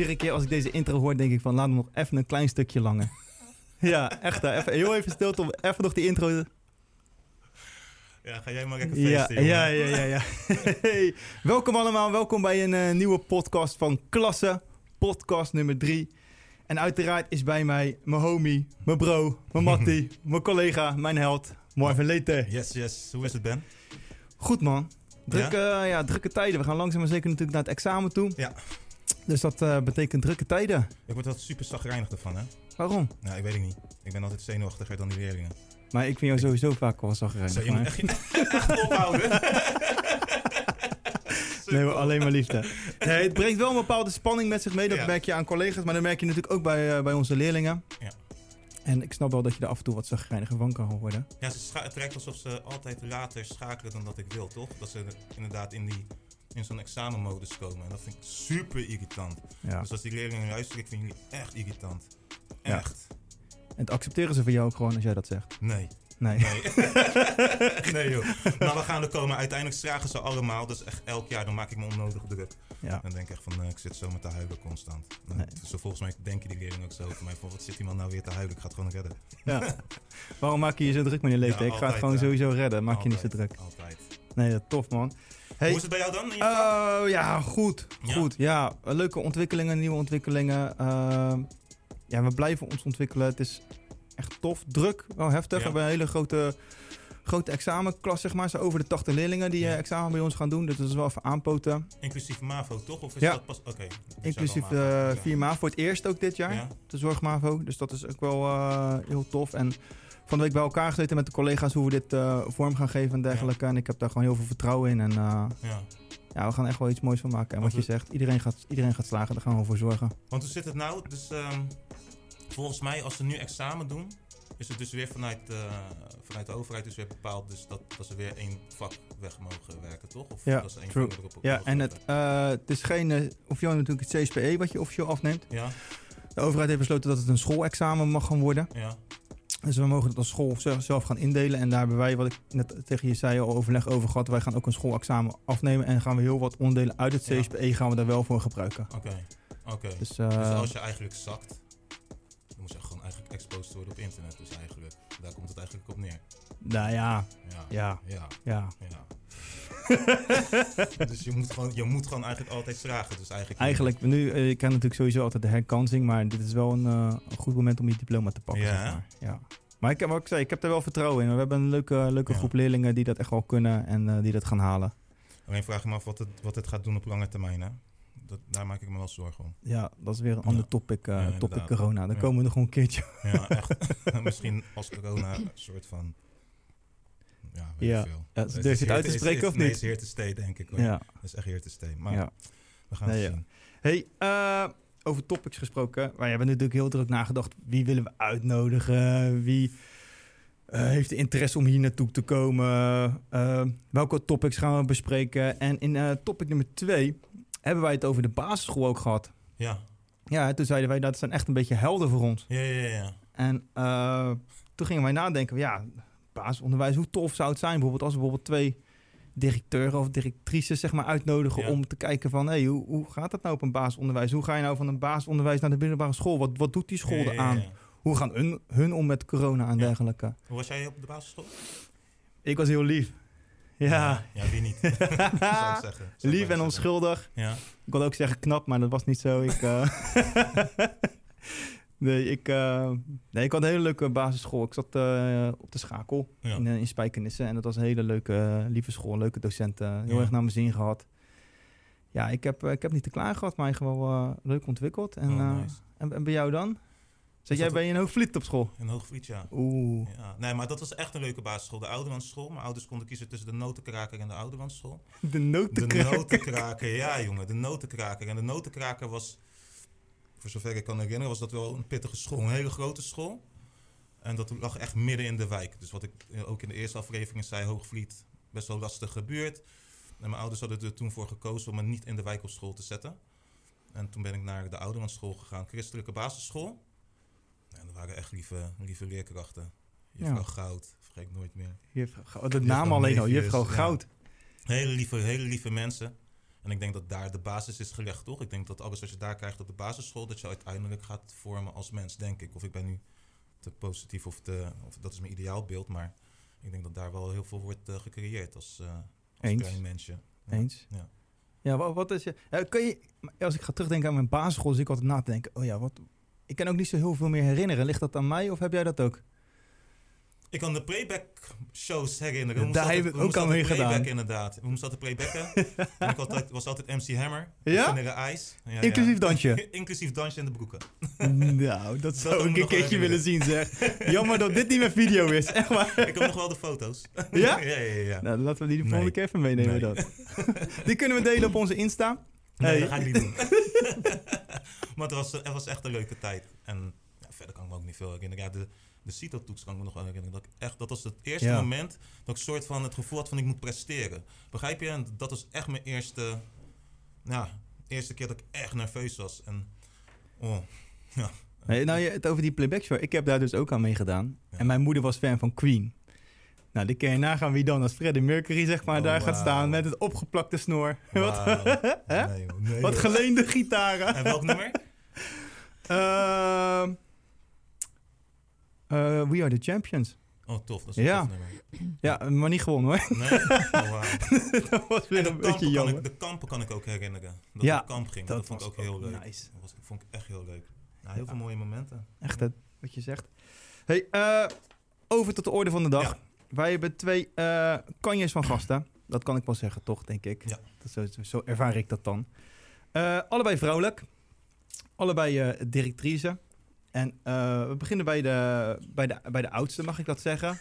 Iedere keer als ik deze intro hoor, denk ik van laat hem nog even een klein stukje langer. ja, echt. hè. Even, heel even stil om even nog die intro. Ja, ga jij maar lekker Ja, feesten, ja, ja, ja. ja. Hey, welkom allemaal, welkom bij een eh, nieuwe podcast van Klasse, podcast nummer 3. En uiteraard is bij mij mijn homie, mijn bro, mijn mattie, mijn collega, mijn held, Marvin Lete. Yes, yes. Hoe is het, Ben? Goed man. Drukke, ja? drukke tijden. We gaan langzaam maar zeker natuurlijk naar het examen toe. Ja. Dus dat eh, betekent drukke tijden. Ik word altijd super zagrijnig ervan, hè? Waarom? Nou, ik weet het niet. Ik ben altijd zenuwachtiger dan die leerlingen. Maar ik vind jou sowieso vaak wel zagrijnig. je moet maar- echt, echt ophouden. Nee, alleen maar liefde. Nee, het brengt wel een bepaalde spanning met zich mee. Dat Ja. merk je aan collega's, maar dat merk je natuurlijk ook bij, eh, bij onze leerlingen. Ja. En ik snap wel dat je er af en toe wat zagrijniger van kan worden. Ja, ze het lijkt alsof ze altijd later schakelen dan dat ik wil, toch? Dat ze inderdaad in, die, in zo'n examenmodus komen. En dat vind ik super irritant. Ja. Dus als die leerlingen luisteren, ik vind jullie echt irritant. Ja. Echt. En het accepteren ze van jou ook gewoon als jij dat zegt. Nee. Nee. Nee. nee, joh. Maar we gaan er komen. Uiteindelijk slagen ze allemaal. Dus echt elk jaar dan maak ik me onnodig druk. Ja. Dan denk ik echt van, ik zit zo met te huilen constant. Dan- Nee. Zo volgens mij denken die leerlingen ook zo over mij. Van, wat zit die man nou weer te huilen? Ik ga het gewoon redden. ja. Waarom maak je je zo druk, meneer Lete? Ja, ik ga het gewoon sowieso redden. Maak je niet zo druk. Altijd. Nee, dat- tof man. Hey, Hoe is het bij jou dan? Oh ja, goed. Ja? Goed. Ja, leuke ontwikkelingen, nieuwe ontwikkelingen. Ehm, ja, we blijven ons ontwikkelen. Het is echt tof, druk, wel heftig. We hebben een hele grote, grote examenklas, zeg maar. Zo over de 80 leerlingen die eh, examen bij ons gaan doen. Dus dat is wel even aanpoten. Inclusief MAVO, toch? Of is Ja. dat pas... Oké. Inclusief wel MAVO, eh ja. 4 maanden voor het eerst ook dit jaar. Ja? De zorg MAVO. Dus dat is ook wel eh, heel tof. En van de week bij elkaar gezeten met de collega's hoe we dit eh, vorm gaan geven en dergelijke. En ik heb daar gewoon heel veel vertrouwen in. En eh, Ja. ja, we gaan echt wel iets moois van maken. En wat je zegt, iedereen gaat, iedereen gaat slagen. Daar gaan we voor zorgen. Want hoe zit het nou? Dus ehm, volgens mij, als ze nu examen doen, is het dus weer vanuit, eh, vanuit de overheid dus weer bepaald dus dat, dat ze weer één vak weg mogen werken, toch? Of Ja, dat ze één true. vak erop Ja, en het, het is geen officieel natuurlijk het CSPE wat je officieel afneemt. Ja, De overheid heeft besloten dat het een schoolexamen mag gaan worden. ja, Dus we mogen het als school zelf gaan indelen. En daar hebben wij, wat ik net tegen je zei, al overleg over gehad. Wij gaan ook een schoolexamen afnemen. En gaan we heel wat onderdelen uit het Ja. CSPE gaan we daar wel voor gebruiken. oké. Oké. Dus, eh, Dus als je eigenlijk zakt, dan moet je gewoon eigenlijk exposed worden op internet. Dus eigenlijk, daar komt het eigenlijk op neer. nou ja, Ja, ja, ja, ja. ja. dus je moet, gewoon, je moet gewoon eigenlijk altijd vragen. Dus eigenlijk, Eigenlijk, nu, eh, ik ken natuurlijk sowieso altijd de herkansing. Maar dit is wel een, eh, een goed moment om je diploma te pakken. Ja, zeg maar. ja. Maar ik heb, wat ik zei, ik heb er wel vertrouwen in. We hebben een leuke, leuke Ja. groep leerlingen die dat echt wel kunnen. En eh, die dat gaan halen. Alleen vraag ik me af wat het, wat het gaat doen op lange termijn. Hè? Dat, daar maak ik me wel zorgen om. Ja, dat is weer een ander topic, eh, Ja, topic corona. Daar Ja. komen we nog gewoon een keertje. Ja, echt. Misschien als corona een soort van... Ja, weet Ja. veel. Ja, durf je het uit te spreken of nee, niet? is here to stay, denk ik. Hoor. Ja, Dat is echt here to stay. Maar ja. we gaan Nee, het zien. Hey, eh, over topics gesproken. Wij hebben natuurlijk heel druk nagedacht. Wie willen we uitnodigen? Wie eh, heeft de interesse om hier naartoe te komen? Eh, welke topics gaan we bespreken? En in topic nummer twee hebben wij het over de basisschool ook gehad. Ja. Ja, toen zeiden wij dat zijn echt een beetje helden voor ons. Ja, ja, ja, ja. En toen gingen wij nadenken, ja, basisonderwijs, hoe tof zou het zijn bijvoorbeeld als we bijvoorbeeld twee directeuren of directrices zeg maar uitnodigen Ja. om te kijken van, hey, hoe, hoe gaat dat nou op een basisonderwijs? Hoe ga je nou van een basisonderwijs naar de middelbare school? Wat, wat doet die school Ja, eraan? ja. Hoe gaan hun, hun om met corona en dergelijke? Hoe was jij op de basisschool? Ik was heel lief. Ja, Ja, wie niet? Zou ik zeggen. Zou lief en zeggen. onschuldig. Ja. Ik wilde ook zeggen knap, maar dat was niet zo. Ik, eh, nee, ik, eh, nee, ik had een hele leuke basisschool. Ik zat eh, op de schakel Ja. in, eh, in Spijkenissen. En dat was een hele leuke, lieve school. Leuke docenten. Heel Ja. erg naar mijn zin gehad. Ja, ik heb, ik heb niet te klaar gehad, maar eigenlijk wel leuk ontwikkeld. En, Oh, nice. en, en bij jou dan? Zat dat jij bij een Hoogvliet op school? In Hoogvliet, ja. Oeh. ja. Nee, maar dat was echt een leuke basisschool. De Oudermansschool. Mijn ouders konden kiezen tussen de notenkraker en de Oudermansschool. De De notenkraker. notenkraker, ja jongen, de notenkraker. En de notenkraker was, voor zover ik kan herinneren, was dat wel een pittige school. Een hele grote school. En dat lag echt midden in de wijk. Dus wat ik eh, ook in de eerste aflevering zei, Hoogvliet, best wel lastige buurt. En mijn ouders hadden er toen voor gekozen om me niet in de wijk op school te zetten. En toen ben ik naar de Oudermansschool gegaan, christelijke basisschool. En er waren echt lieve, lieve leerkrachten. Juffrouw Ja. Goud, vergeet nooit meer. Juffrouw Goud. De naam alleen al, juffrouw ja. Goud. Hele lieve, hele lieve mensen. En ik denk dat daar de basis is gelegd, toch? Ik denk dat alles wat je daar krijgt op de basisschool, dat je uiteindelijk gaat vormen als mens, denk ik. Of ik ben nu te positief of, te, of dat is mijn ideaalbeeld, maar ik denk dat daar wel heel veel wordt eh, gecreëerd als, eh, als Eens. klein mensje. Ja. Eens. Ja. Ja, wat, is je... kun je... Als ik ga terugdenken aan mijn basisschool, zit ik altijd na te denken... Oh ja, wat... Ik kan ook niet zo heel veel meer herinneren. Ligt dat aan mij of heb jij dat ook? Ik kan de playback shows herinneren. Ja, daar heb ik ook altijd mee playback, gedaan. inderdaad. We moesten altijd playbacken. en ik altijd, was altijd MC Hammer. Ja? Ice. Ja, Inclusief dansje? Inclusief dansje en de broeken. nou, dat zou moet ik een keertje willen zien, zeg. Jammer dat dit niet meer video is. Echt waar. ik heb nog wel de foto's. Ja? ja, ja. Nou, laten we die de volgende keer even meenemen Nee. dan. die kunnen we delen op onze Insta. Nee, Hey. dat ga ik niet doen. maar het was, het was echt een leuke tijd. En ja, verder kan ik me ook niet veel herinneren. Ja, de, de CITO-toets kan ik me nog herinneren. Dat, ik echt, dat was het eerste Ja. moment dat ik soort van het gevoel had van ik moet presteren. Begrijp je? En dat was echt mijn eerste, ja, eerste keer dat ik echt nerveus was. En, oh, ja. Nee, nou, het over die playback show. Ik heb daar dus ook aan meegedaan. Ja. En mijn moeder was fan van Queen. Nou, die kan je nagaan wie dan als Freddie Mercury, zeg maar, Oh, daar gaat staan met het opgeplakte snor. Wat? Nee, joh, nee, wat geleende gitaren. En welk nummer? Ehm, eh, we are the champions. Oh, tof. Dat is Ja. tof. Ja, maar niet gewonnen hoor. Nee? Oh, dat was weer En de een beetje kampen, kan jammer. ik, de kampen kan ik ook herinneren. Dat Ja, ik kamp ging. Dat, vond ik ook heel leuk. Nice. Dat was, vond ik echt heel leuk. Nou, heel Ja. veel mooie momenten. Echt, hè, wat je zegt. Hey, eh, over tot de orde van de dag. Ja. Wij hebben twee eh kanjes van gasten. Dat kan ik wel zeggen, toch, denk ik. Ja. Dat, zo, zo ervaar ik dat dan. Allebei vrouwelijk. Allebei directrice. En eh, we beginnen bij de, bij, de, bij de oudste, mag ik dat zeggen?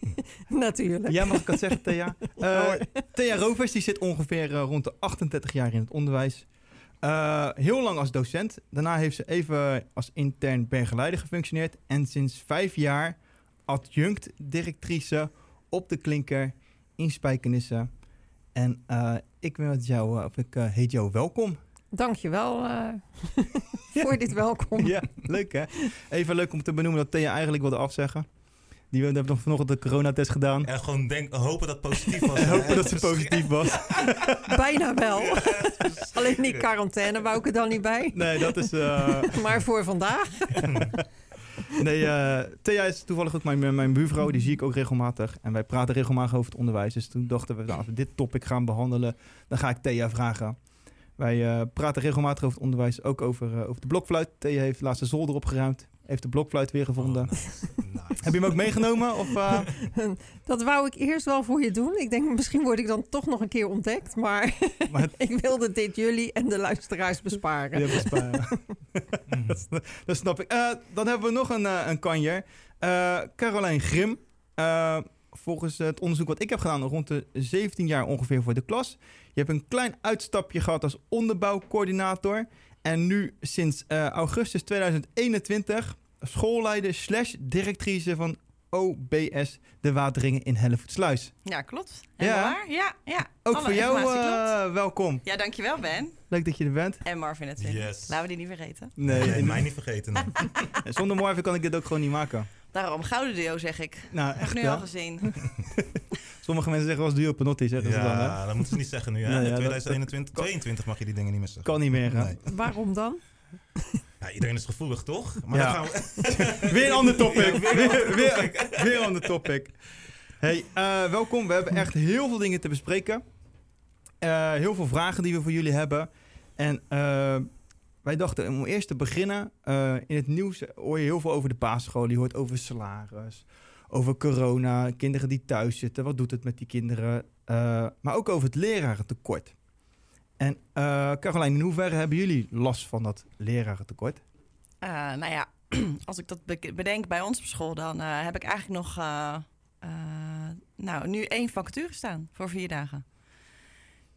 Natuurlijk. Ja, mag ik dat zeggen, Thea? Eh. Thea Rovers die zit ongeveer eh, rond de 38 jaar in het onderwijs. Heel lang als docent. Daarna heeft ze even als intern bergeleider gefunctioneerd. En sinds vijf jaar adjunct directrice op de klinker in Spijkenissen. En ik wil jou, of ik heet jou welkom. Dankjewel eh voor dit welkom. Ja, leuk hè? Even leuk om te benoemen dat Thea eigenlijk wilde afzeggen. Die hebben nog vanochtend de coronatest gedaan. En gewoon denk, hopen dat het positief was. En hopen dat ze positief was. Bijna wel. Ja, Alleen die quarantaine wou ik er dan niet bij. Nee, dat is... eh, Maar voor vandaag. Nee, eh Thea is toevallig ook mijn, mijn buurvrouw. Die zie ik ook regelmatig. En wij praten regelmatig over het onderwijs. Dus toen dachten we, nou, als we dit topic gaan behandelen, dan ga ik Thea vragen. Wij eh, praten regelmatig over het onderwijs, ook over, eh, over de blokfluit. Thea heeft laatst de zolder opgeruimd. Heeft de blokfluit weer gevonden. Oh, nice. Nice. Heb je hem ook meegenomen? Of, eh, Dat wou ik eerst wel voor je doen. Ik denk, misschien word ik dan toch nog een keer ontdekt. Maar maar het, ik wilde dit jullie en de luisteraars besparen. Ja, besparen. Mm. dat snap ik. Dan hebben we nog een, een kanjer. Caroline Grim. Volgens het onderzoek wat ik heb gedaan, rond de 17 jaar ongeveer voor de klas. Je hebt een klein uitstapje gehad als onderbouwcoördinator. En nu sinds eh, augustus 2021 schoolleider slash directrice van OBS De Wateringen in Hellevoetsluis. Ja, klopt. Ja. Ja. Waar? Ja, ja. Ook Alle voor jou eh, welkom. Ja, dankjewel Ben. Leuk dat je er bent. En Marvin natuurlijk. Yes. Laten we die niet vergeten. Nee, Nee, mij niet vergeten. nee. zonder Marvin kan ik dit ook gewoon niet maken. Daarom, gouden duo zeg ik. Nou, Heb echt nu al gezien. Sommige mensen zeggen wel eens duo panotti, zeggen ze dan. Ja, dat moeten ze niet zeggen nu. Hè? Nee, ja, In dat- 2021, 22 mag je die dingen niet meer zeggen. Kan niet meer. Hè? Nee. Waarom dan? Ja, iedereen is gevoelig, toch? Maar Ja. dan gaan we... Weer een ander topic. Ja, weer, weer een weer, ander weer, een ander topic. Hey, eh, welkom. We hebben echt heel veel dingen te bespreken. Eh, heel veel vragen die we voor jullie hebben. En eh, wij dachten om eerst te beginnen. eh, in het nieuws hoor je heel veel over de basisschool. Je hoort over salaris, over corona, kinderen die thuis zitten. Wat doet het met die kinderen? Eh, maar ook over het lerarentekort. En uh, Caroline, in hoeverre hebben jullie last van dat lerarentekort? Nou ja, als ik dat be- bedenk bij ons op school, dan heb ik eigenlijk nog nou, nu één vacature staan voor vier dagen.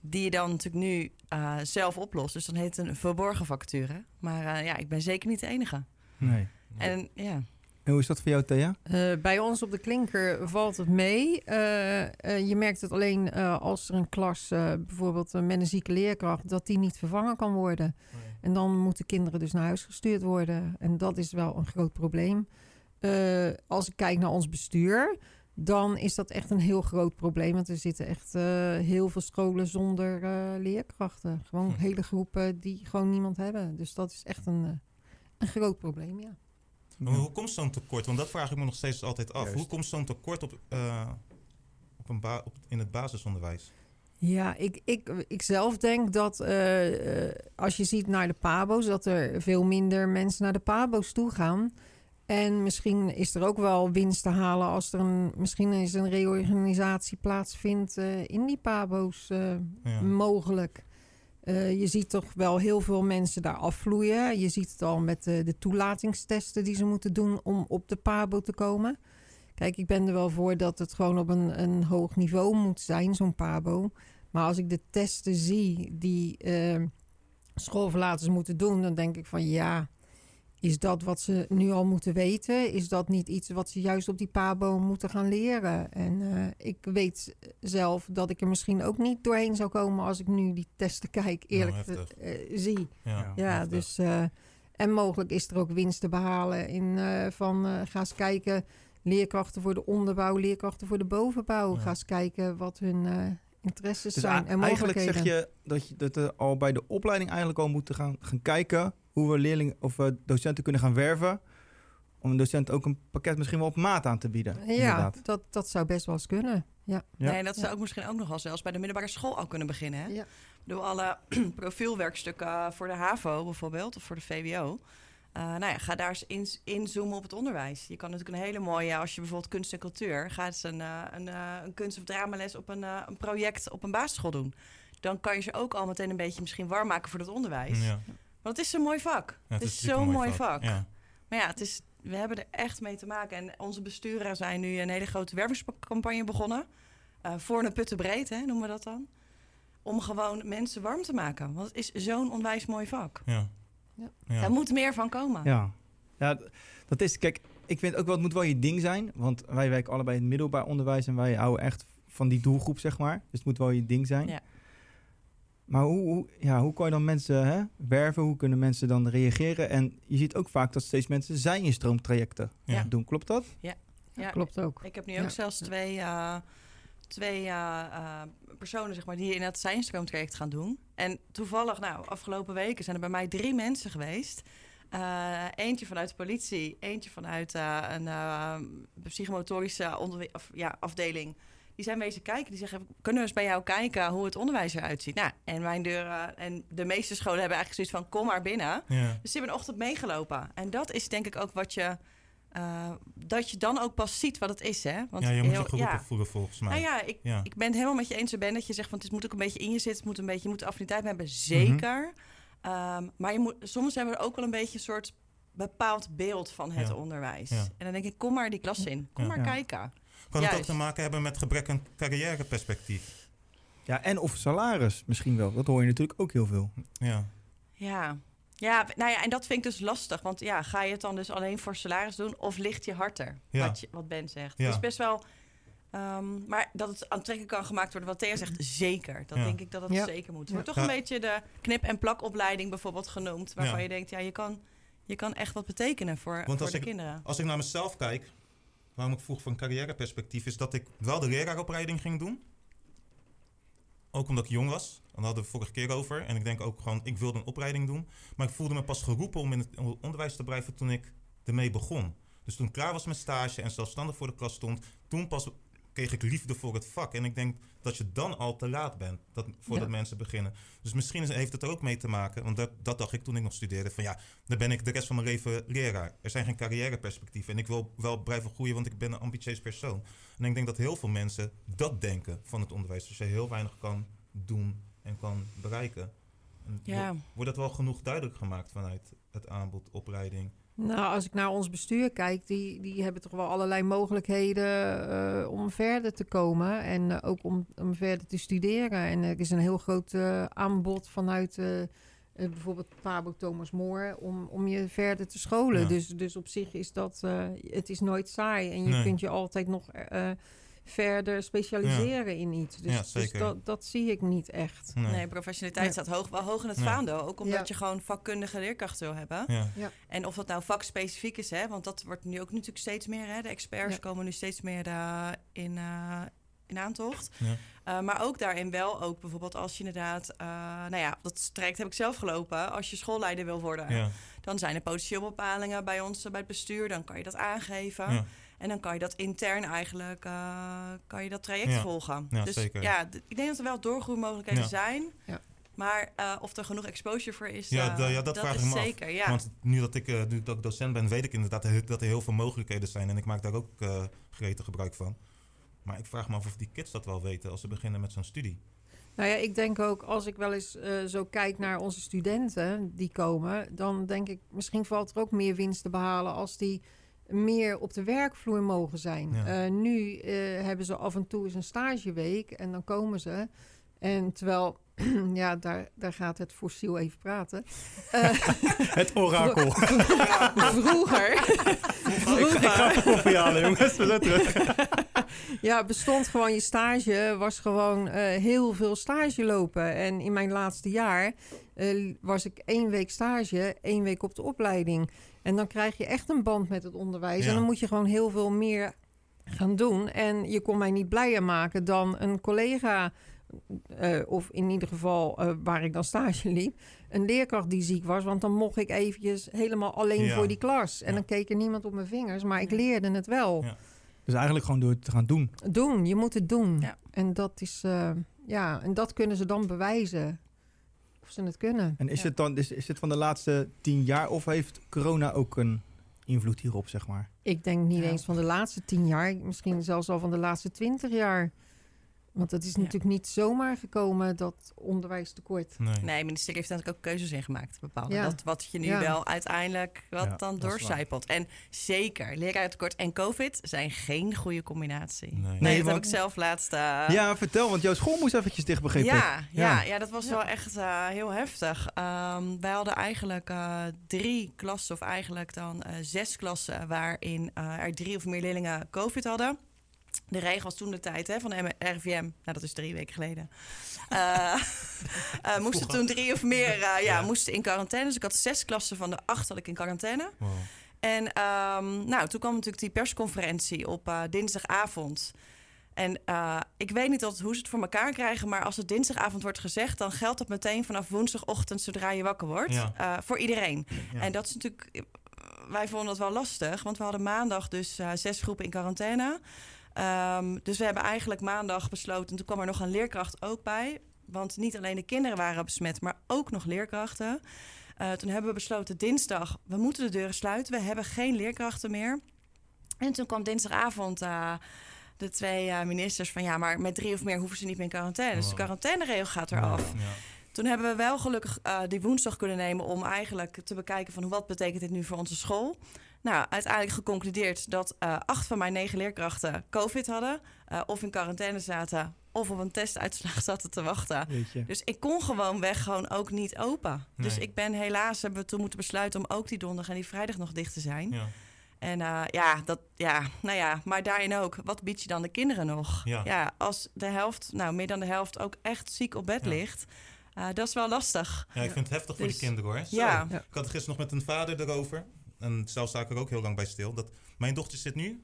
Die je dan natuurlijk nu uh, zelf oplost. Dus dan heet het een verborgen vacature. Maar uh, ja, ik ben zeker niet de enige. Nee. En ja. En hoe is dat voor jou, Thea? Uh, bij ons op de klinker valt het mee. Uh, uh, je merkt het alleen als er een klas, bijvoorbeeld met een zieke leerkracht, dat die niet vervangen kan worden. Nee. En dan moeten kinderen dus naar huis gestuurd worden. En dat is wel een groot probleem. als ik kijk naar ons bestuur, dan is dat echt een heel groot probleem. Want er zitten echt eh, heel veel scholen zonder eh, leerkrachten. Gewoon Hm. hele groepen die gewoon niemand hebben. Dus dat is echt een, eh, een groot probleem, ja. Maar hoe komt zo'n tekort? Want dat vraag ik me nog steeds altijd af. Juist. Hoe komt zo'n tekort op, eh, op een ba- op, in het basisonderwijs? Ja, ik, ik, ik zelf denk dat eh, eh, als je ziet naar de PABO's, dat er veel minder mensen naar de PABO's toe gaan. En misschien is er ook wel winst te halen als er een, misschien is een reorganisatie plaatsvindt eh, in die PABO's eh, Ja. mogelijk. Eh, je ziet toch wel heel veel mensen daar afvloeien. Je ziet het al met de, de toelatingstesten die ze moeten doen om op de PABO te komen. Kijk, ik ben er wel voor dat het gewoon op een, een hoog niveau moet zijn, zo'n PABO. Maar als ik de testen zie die schoolverlaters moeten doen, dan denk ik van ja, is dat wat ze nu al moeten weten? Is dat niet iets wat ze juist op die PABO moeten gaan leren? En eh, ik weet zelf dat ik er misschien ook niet doorheen zou komen als ik nu die testen kijk, eerlijk Nou, heftig. eh, zie. Ja, dus. eh, en mogelijk is er ook winst te behalen in eh, van eh, ga eens kijken. Leerkrachten voor de onderbouw, leerkrachten voor de bovenbouw. Ja. Ga eens kijken wat hun eh, interesses Dus zijn en eigenlijk zeg je dat je dat we al bij de opleiding eigenlijk al moeten gaan, gaan kijken hoe we leerlingen of we docenten kunnen gaan werven. Om een docent ook een pakket misschien wel op maat aan te bieden. ja, inderdaad. dat, dat zou best wel eens kunnen. Ja. Ja. Nee, dat zou Ja. ook misschien ook nog wel zelfs bij de middelbare school al kunnen beginnen. Hè? Ja. Door alle profielwerkstukken voor de HAVO bijvoorbeeld, of voor de VWO. Eh, nou ja, ga daar eens in, inzoomen op het onderwijs. Je kan natuurlijk een hele mooie, als je bijvoorbeeld kunst en cultuur... ga eens een, eh, een, eh, een kunst- of dramales op een, eh, een project op een basisschool doen. Dan kan je ze ook al meteen een beetje misschien warm maken voor het onderwijs. Ja. Want het is zo'n mooi vak. Ja, het is zo'n mooi vak. Ja. Maar ja, het is, we hebben er echt mee te maken. En onze besturen zijn nu een hele grote wervingscampagne begonnen. Eh, voor een puttenbreed, hè, noemen we dat dan. Om gewoon mensen warm te maken. Want het is zo'n onwijs mooi vak. Ja. Ja. Ja. Daar moet meer van komen. Ja. ja, dat is, kijk, ik vind ook wel, het moet wel je ding zijn. Want wij werken allebei in het middelbaar onderwijs en wij houden echt van die doelgroep, zeg maar. Dus het moet wel je ding zijn. Ja. Maar hoe, hoe, ja, hoe kan je dan mensen hè, werven? Hoe kunnen mensen dan reageren? En je ziet ook vaak dat steeds mensen zijn in stroomtrajecten Ja. doen. Klopt dat? Ja. Klopt ook. Ik heb nu Ja. ook zelfs twee, eh, twee eh, eh, personen zeg maar, die in het zijnstroomtraject gaan doen. En toevallig, nou, afgelopen weken zijn er bij mij drie mensen geweest. Eh, eentje vanuit de politie, eentje vanuit een psychomotorische of, ja, afdeling. Die zijn wezen kijken. Die zeggen, kunnen we eens bij jou kijken hoe het onderwijs eruit ziet? Nou, en mijn deuren en de meeste scholen hebben eigenlijk zoiets van, kom maar binnen. Ja. Dus die hebben een ochtend meegelopen. En dat is denk ik ook wat je... eh, dat je dan ook pas ziet wat het is, hè? Want ja, je moet je geroepen ja. voelen volgens mij. Nou ja ik, Ja. ik ben het helemaal met je eens, Ben, dat je zegt... want het moet ook een beetje in je zitten. Het moet een beetje, je moet de affiniteit hebben, zeker. Ehm, maar je moet, soms hebben we ook wel een beetje een soort bepaald beeld van het Ja. onderwijs. Ja. En dan denk ik, kom maar die klas in. Kom Ja. maar Ja. kijken. Kan het ook te maken hebben met gebrek aan carrièreperspectief? Ja, en of salaris misschien wel. Dat hoor je natuurlijk ook heel veel. Ja. Ja. Ja, nou ja, en dat vind ik dus lastig. Want ja, ga je het dan dus alleen voor salaris doen... of ligt je harter, Ja. wat, je, wat Ben zegt. Ja. Het is best wel... ehm, maar dat het aantrekkelijk kan gemaakt worden, wat Thea zegt, zeker. Dat Ja. denk ik dat het Ja. zeker moet. Er Ja. wordt toch Ja. een beetje de knip- en plakopleiding bijvoorbeeld genoemd... waarvan Ja. je denkt, ja, je kan, je kan echt wat betekenen voor, Want voor als de ik- kinderen. Als ik naar mezelf kijk, waarom ik vroeg van carrièreperspectief, is dat ik wel de leraaropleiding ging doen. Ook omdat ik jong was. Daar hadden we vorige keer over. En ik denk ook gewoon, ik wilde een opleiding doen. Maar ik voelde me pas geroepen om in het onderwijs te blijven toen ik ermee begon. Dus toen ik klaar was met stage en zelfstandig voor de klas stond, toen pas kreeg ik liefde voor het vak. En ik denk dat je dan al te laat bent dat, voordat Ja. mensen beginnen. Dus misschien is- heeft het er ook mee te maken. Want dat, dat dacht ik toen ik nog studeerde. Van ja, dan ben ik de rest van mijn leven leraar. Er zijn geen carrièreperspectieven. En ik wil wel blijven groeien, want ik ben een ambitieus persoon. En ik denk dat heel veel mensen dat denken van het onderwijs. Dus je heel weinig kan doen en kan bereiken. En Ja. wo- Wordt dat wel genoeg duidelijk gemaakt vanuit het aanbod, opleiding? Nou, als ik naar ons bestuur kijk, die, die hebben toch wel allerlei mogelijkheden eh, om verder te komen. En eh, ook om, om verder te studeren. En er is een heel groot eh, aanbod vanuit bijvoorbeeld Pabo Thomas More om, om je verder te scholen. Ja. Dus, dus op zich is dat, het is nooit saai. En je Nee. kunt je altijd nog verder specialiseren in iets. Dus, Ja, dus dat, dat zie ik niet echt. Nee. Nee, professionaliteit staat hoog, wel hoog in het vaandel. Ook omdat Ja. je gewoon vakkundige leerkrachten wil hebben. Ja. En of dat nou vakspecifiek is, hè, want dat wordt nu ook natuurlijk steeds meer. Hè, de experts Ja. komen nu steeds meer eh, in, eh, in aantocht. Ja. Eh, maar ook daarin wel, ook bijvoorbeeld als je inderdaad, eh, nou ja, dat traject heb ik zelf gelopen. Als je schoolleider wil worden, Ja. dan zijn er potentieel bepalingen bij ons bij het bestuur. Dan kan je dat aangeven. Ja. En dan kan je dat intern eigenlijk, eh, kan je dat traject Ja. volgen. Ja, dus zeker. ja, ik denk dat er wel doorgroeimogelijkheden Ja. zijn. Ja. Maar eh, of er genoeg exposure voor is, Ja, eh, ja, dat vraag is ik me af. zeker. Ja. Want nu dat, ik, nu dat ik docent ben, weet ik inderdaad dat er- dat er heel veel mogelijkheden zijn. En ik maak daar ook eh gretig gebruik van. Maar ik vraag me af of die kids dat wel weten als ze beginnen met zo'n studie. Nou ja, ik denk ook als ik wel eens eh, zo kijk naar onze studenten die komen, dan denk ik misschien valt er ook meer winst te behalen als die meer op de werkvloer mogen zijn. Ja. Eh, nu eh, hebben ze af en toe eens een stageweek en dan komen ze. En terwijl, ja, daar, daar gaat het fossiel even praten. Eh, Het orakel. vroeger, Ik ga even koffie halen, jongens. We zijn terug. ja, bestond gewoon je stage, was gewoon heel veel stage lopen. En in mijn laatste jaar was ik één week stage, één week op de opleiding. En dan krijg je echt een band met het onderwijs. Ja. En dan moet je gewoon heel veel meer gaan doen. En je kon mij niet blijer maken dan een collega... eh, of in ieder geval eh, waar ik dan stage liep, een leerkracht die ziek was. Want dan mocht ik eventjes helemaal alleen Ja. voor die klas. En Ja. dan keek er niemand op mijn vingers, maar ik leerde het wel. Ja. Dus eigenlijk gewoon door het te gaan doen. Doen, je moet het doen. Ja. En dat is, eh, ja, en dat kunnen ze dan bewijzen. Ze het kunnen. En is, Ja. het dan, is, is het van de laatste tien jaar of heeft corona ook een invloed hierop, zeg maar? Ik denk niet Ja. eens van de laatste tien jaar, misschien zelfs al van de laatste twintig jaar. Want het is Ja. natuurlijk niet zomaar gekomen, dat onderwijstekort. Nee. Nee, het ministerie heeft natuurlijk ook keuzes in gemaakt. Bepaalde. Ja. Dat wat je nu Ja. wel uiteindelijk wat Ja, dan doorcijpelt. En zeker, leraartekort en COVID zijn geen goede combinatie. Nee. Nee, Nee, dat want- heb ik zelf laatst... eh, ja, vertel, want jouw school moest eventjes dicht, begreep ik. ja, ja, Ja. ja, dat was Ja. wel echt eh, heel heftig. Ehm, wij hadden eigenlijk eh, drie klassen, of eigenlijk dan eh, zes klassen, waarin eh, er drie of meer leerlingen COVID hadden. De regel was toen de tijd hè, van de M- RIVM, nou dat is drie weken geleden. Eh, moesten toen drie of meer eh, ja, Ja. moesten in quarantaine. Dus ik had zes klassen van de acht had ik in quarantaine. Wow. En ehm, nou, toen kwam natuurlijk die persconferentie op dinsdagavond. En ik weet niet altijd hoe ze het voor elkaar krijgen, maar als het dinsdagavond wordt gezegd, dan geldt dat meteen vanaf woensdagochtend zodra je wakker wordt. Ja. voor iedereen. Ja. En dat is natuurlijk. Wij vonden dat wel lastig, want we hadden maandag dus zes groepen in quarantaine. Ehm, dus we hebben eigenlijk maandag besloten, en toen kwam er nog een leerkracht ook bij. Want niet alleen de kinderen waren besmet, maar ook nog leerkrachten. Eh, toen hebben we besloten dinsdag, we moeten de deuren sluiten. We hebben geen leerkrachten meer. En toen kwam dinsdagavond eh, de twee eh, ministers van... ja, maar met drie of meer hoeven ze niet meer in quarantaine. Dus de Wow. quarantaineregel gaat eraf. Ja. Toen hebben we wel gelukkig die woensdag kunnen nemen... om eigenlijk te bekijken van wat betekent dit nu voor onze school. Nou, uiteindelijk geconcludeerd dat eh, acht van mijn negen leerkrachten COVID hadden... eh, of in quarantaine zaten of op een testuitslag zaten te wachten. Dus ik kon gewoon weg gewoon ook niet open. Dus ik ben helaas, hebben we toen moeten besluiten... om ook die donderdag en die vrijdag nog dicht te zijn. Ja. En eh, ja, dat, ja, nou ja, maar daarin ook, wat bied je dan de kinderen nog? Ja. als de helft, nou meer dan de helft ook echt ziek op bed Ja. ligt, dat is wel lastig. Ja, ik vind het heftig voor Dus- die kinderen hoor. Zo. Ja. Ja. Ik had het gisteren nog met een vader erover. En zelf sta ik er ook heel lang bij stil. Dat mijn dochter zit nu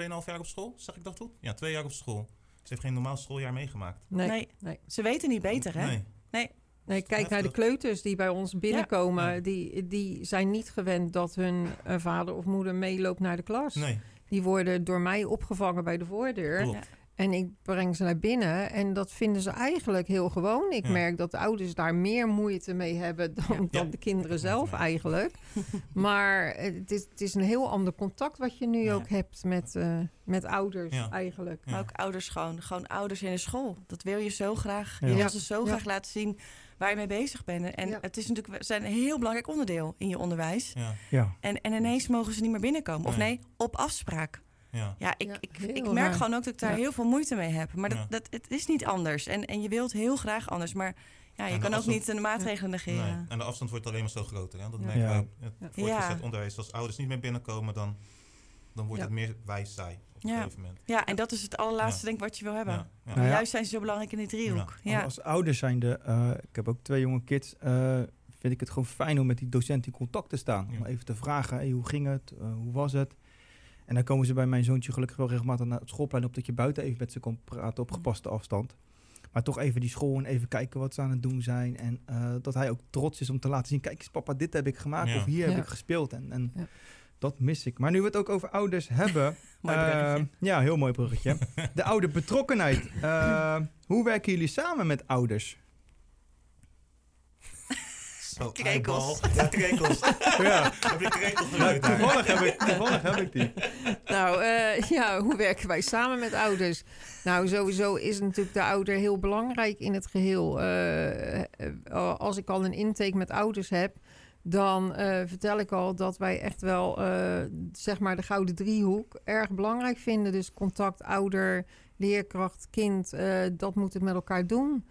2,5 jaar op school. Zeg ik dat goed? Ja, twee jaar op school. Ze heeft geen normaal schooljaar meegemaakt. Nee. Nee. nee. Ze weten niet beter, hè? Nee. Nee, kijk naar de kleuters die bij ons binnenkomen. Ja. Die, die zijn niet gewend dat hun eh, vader of moeder meeloopt naar de klas. Nee. Die worden door mij opgevangen bij de voordeur. Klopt. En ik breng ze naar binnen. En dat vinden ze eigenlijk heel gewoon. Ik Ja. merk dat de ouders daar meer moeite mee hebben dan, Ja. dan Ja. de kinderen zelf eigenlijk. maar het is, het is een heel ander contact wat je nu Ja. ook hebt met, eh, met ouders Ja. eigenlijk. Ja. Maar ook ouders gewoon, gewoon ouders in de school. Dat wil je zo graag. Ja. Je wil ze zo Ja. graag laten zien waar je mee bezig bent. En Ja. het is natuurlijk zijn een heel belangrijk onderdeel in je onderwijs. Ja. Ja. En, en ineens mogen ze niet meer binnenkomen. Of Nee. nee, op afspraak. Ja. Ja, ik, ik, merk gewoon ook dat ik daar Ja. heel veel moeite mee heb. Maar dat, Ja. dat, het is niet anders. En, en je wilt heel graag anders. Maar ja, je kan ook niet de maatregelen negeren. Nee. En de afstand wordt alleen maar zo groter. Hè? Dat Ja. merken Ja. wij het Ja. voortgezet Ja. onderwijs. Als ouders niet meer binnenkomen, dan dan wordt Ja. het meer wij-zij op een Ja. gegeven moment. Ja, en dat is het allerlaatste Ja. denk ik wat je wil hebben. Ja, ja. Maar Nou ja. Juist zijn ze zo belangrijk in die driehoek. Ja. Als ouders zijnde, eh ik heb ook twee jonge kids, eh, vind ik het gewoon fijn om met die docent in contact te staan. Ja. Om even te vragen, hey, hoe ging het, Eh, hoe was het? En dan komen ze bij mijn zoontje gelukkig wel regelmatig naar het schoolplein op dat je buiten even met ze kan praten op gepaste afstand. Maar toch even die school en even kijken wat ze aan het doen zijn. En eh, dat hij ook trots is om te laten zien, kijk eens papa, dit heb ik gemaakt Ja. of hier heb ik gespeeld. En, en Ja. dat mis ik. Maar nu we het ook over ouders hebben, eh, ja, heel mooi bruggetje. De oude betrokkenheid. Eh, hoe werken jullie samen met ouders? Zo, Krekels. Ja, krekels. ja, Heb je krekel nou, geluid daar? toevallig, heb ik, toevallig heb ik die. Nou, eh, ja, hoe werken wij samen met ouders? Nou, sowieso is natuurlijk de ouder heel belangrijk in het geheel. Eh, eh, als ik al een intake met ouders heb, dan eh, vertel ik al dat wij echt wel, eh, zeg maar, de gouden driehoek erg belangrijk vinden. Dus contact, ouder, leerkracht, kind, eh, dat moet het met elkaar doen.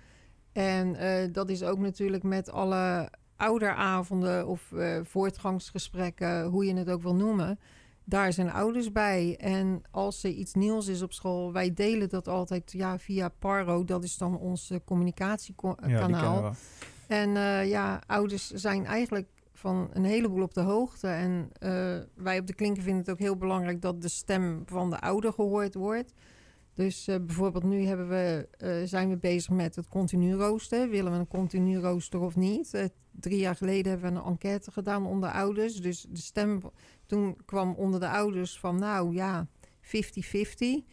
En eh, dat is ook natuurlijk met alle ouderavonden of eh, voortgangsgesprekken, hoe je het ook wil noemen. Daar zijn ouders bij. En als er iets nieuws is op school, wij delen dat altijd ja, via Paro. Dat is dan ons eh, Ja, communicatiekanaal. we. En eh, ja, ouders zijn eigenlijk van een heleboel op de hoogte. En wij op de Klinken vinden het ook heel belangrijk dat de stem van de ouder gehoord wordt. Dus eh, bijvoorbeeld nu hebben we, eh, zijn we bezig met het continu rooster. Willen we een continu rooster of niet? Eh, drie jaar geleden hebben we een enquête gedaan onder ouders. Dus de stem toen kwam onder de ouders van nou ja, 50-50.